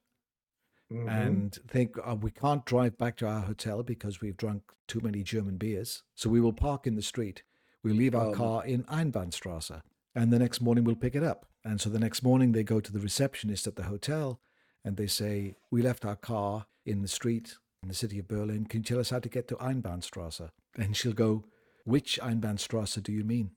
Mhm. and think oh, we can't drive back to our hotel because we've drunk too many German beers. So we will park in the street. We'll leave our Oh. car in Einbahnstraße and the next morning we'll pick it up. And so the next morning they go to the receptionist at the hotel and they say, We left our car in the street in the city of Berlin. Can you tell us how to get to Einbahnstraße? And she'll go, Which Einbahnstraße do you mean?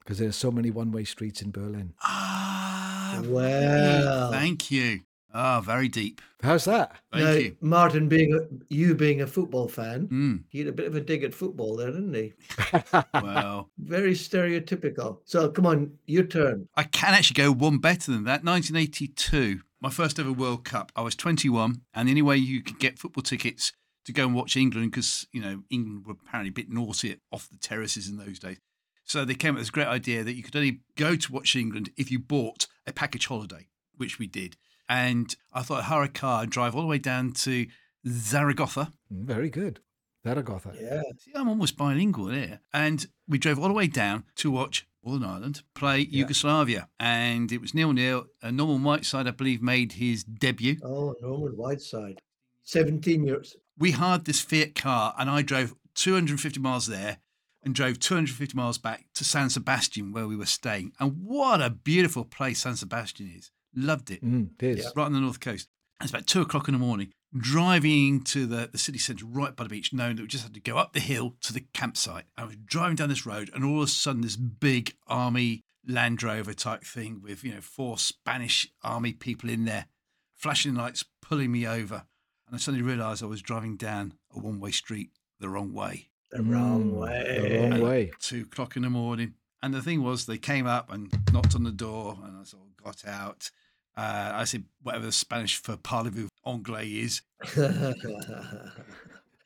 Because there's so many one way streets in Berlin. Ah. Well. Thank you. Ah, very deep. How's that? Thank now, you. Martin, being a, you being a football fan, Mm, he had a bit of a dig at football there, didn't he? well, Very stereotypical. So come on, your turn. I can actually go one better than that. 1982, my first ever World Cup. I was 21, and the only way you could get football tickets to go and watch England, because you know England were apparently a bit naughty off the terraces in those days. So they came up with this great idea that you could only go to watch England if you bought a package holiday, which we did. And I thought I'd hire a car and drive all the way down to Zaragoza. Mm, Very good. Zaragoza. Yeah. See, I'm almost bilingual here. And we drove all the way down to watch Northern Ireland play Yugoslavia. And it was nil nil. Uh, Norman Whiteside, I believe, made his debut. Oh, Norman Whiteside. 17 years. We hired this Fiat car and I drove 250 miles there and drove 250 miles back to San Sebastian where we were staying. And what a beautiful place San Sebastian is. Loved it. Mm, it is. Right on the north coast. It's about two o'clock in the morning, driving to the, the city centre right by the beach, knowing that we just had to go up the hill to the campsite. I was driving down this road, and all of a sudden, this big army Land Rover type thing with, you know, four Spanish army people in there, flashing lights, pulling me over. And I suddenly realised I was driving down a one way street the wrong way. The wrong Mm, way. The wrong way. Two o'clock in the morning. And the thing was, they came up and knocked on the door, and I sort of got out. Uh, I said, whatever the Spanish for parlez-vous anglais is.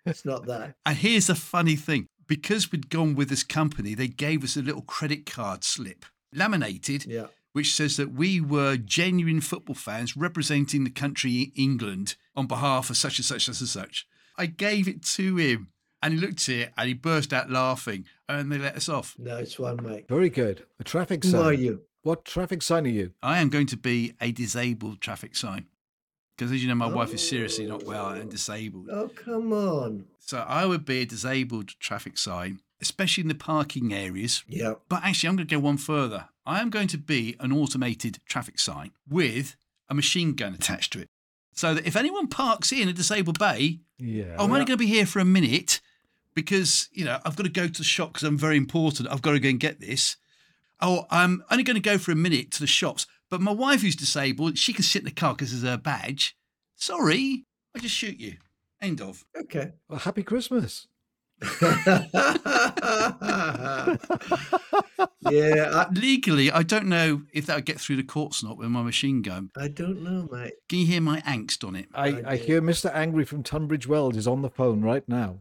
it's not that. And here's the funny thing because we'd gone with this company, they gave us a little credit card slip, laminated, Yeah. Which says that we were genuine football fans representing the country England on behalf of such and such and such. I gave it to him. And he looked at it and he burst out laughing, and they let us off. Nice one, mate. Very good. A traffic sign. Who are you? What traffic sign are you? I am going to be a disabled traffic sign. Because as you know, my wife is seriously not well and disabled. Oh, come on. So I would be a disabled traffic sign, especially in the parking areas. Yeah. But actually, I'm going to go one further. I am going to be an automated traffic sign with a machine gun attached to it. So that if anyone parks in a disabled bay, Yeah. I'm only going to be here for a minute because, you know, I've got to go to the shop because I'm very important. I've got to go and get this. Oh, I'm only going to go for a minute to the shops. But my wife, who's disabled, she can sit in the car because it's her badge. Sorry, I just shoot you. End of. Okay. Well, happy Christmas. yeah, I, Legally, I don't know if that would get through the courts or not with my machine gun. I don't know, mate. Can you hear my angst on it? I, I I hear Mr. Angry from Tunbridge Wells is on the phone right now.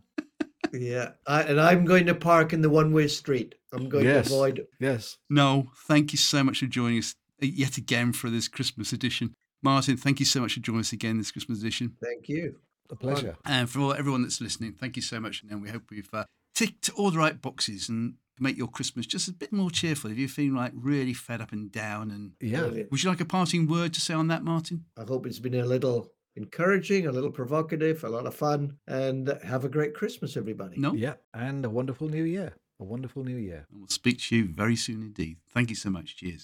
Yeah, I, and I'm going to park in the one-way street. I'm going Yes. to avoid. Yes. No, thank you so much for joining us uh, yet again for this Christmas edition. Martin, thank you so much for joining us again this Christmas edition. Thank you. A pleasure. And for all, everyone that's listening, thank you so much. And we hope we've uh, ticked all the right boxes and make your Christmas just a bit more cheerful if you're feeling like really fed up and down. And Yeah. Brilliant. would you like a parting word to say on that, Martin? I hope it's been a little encouraging, a little provocative, a lot of fun, and have a great Christmas, everybody. No? Yeah. And a wonderful new year. A wonderful new year. And we'll speak to you very soon indeed. Thank you so much. Cheers.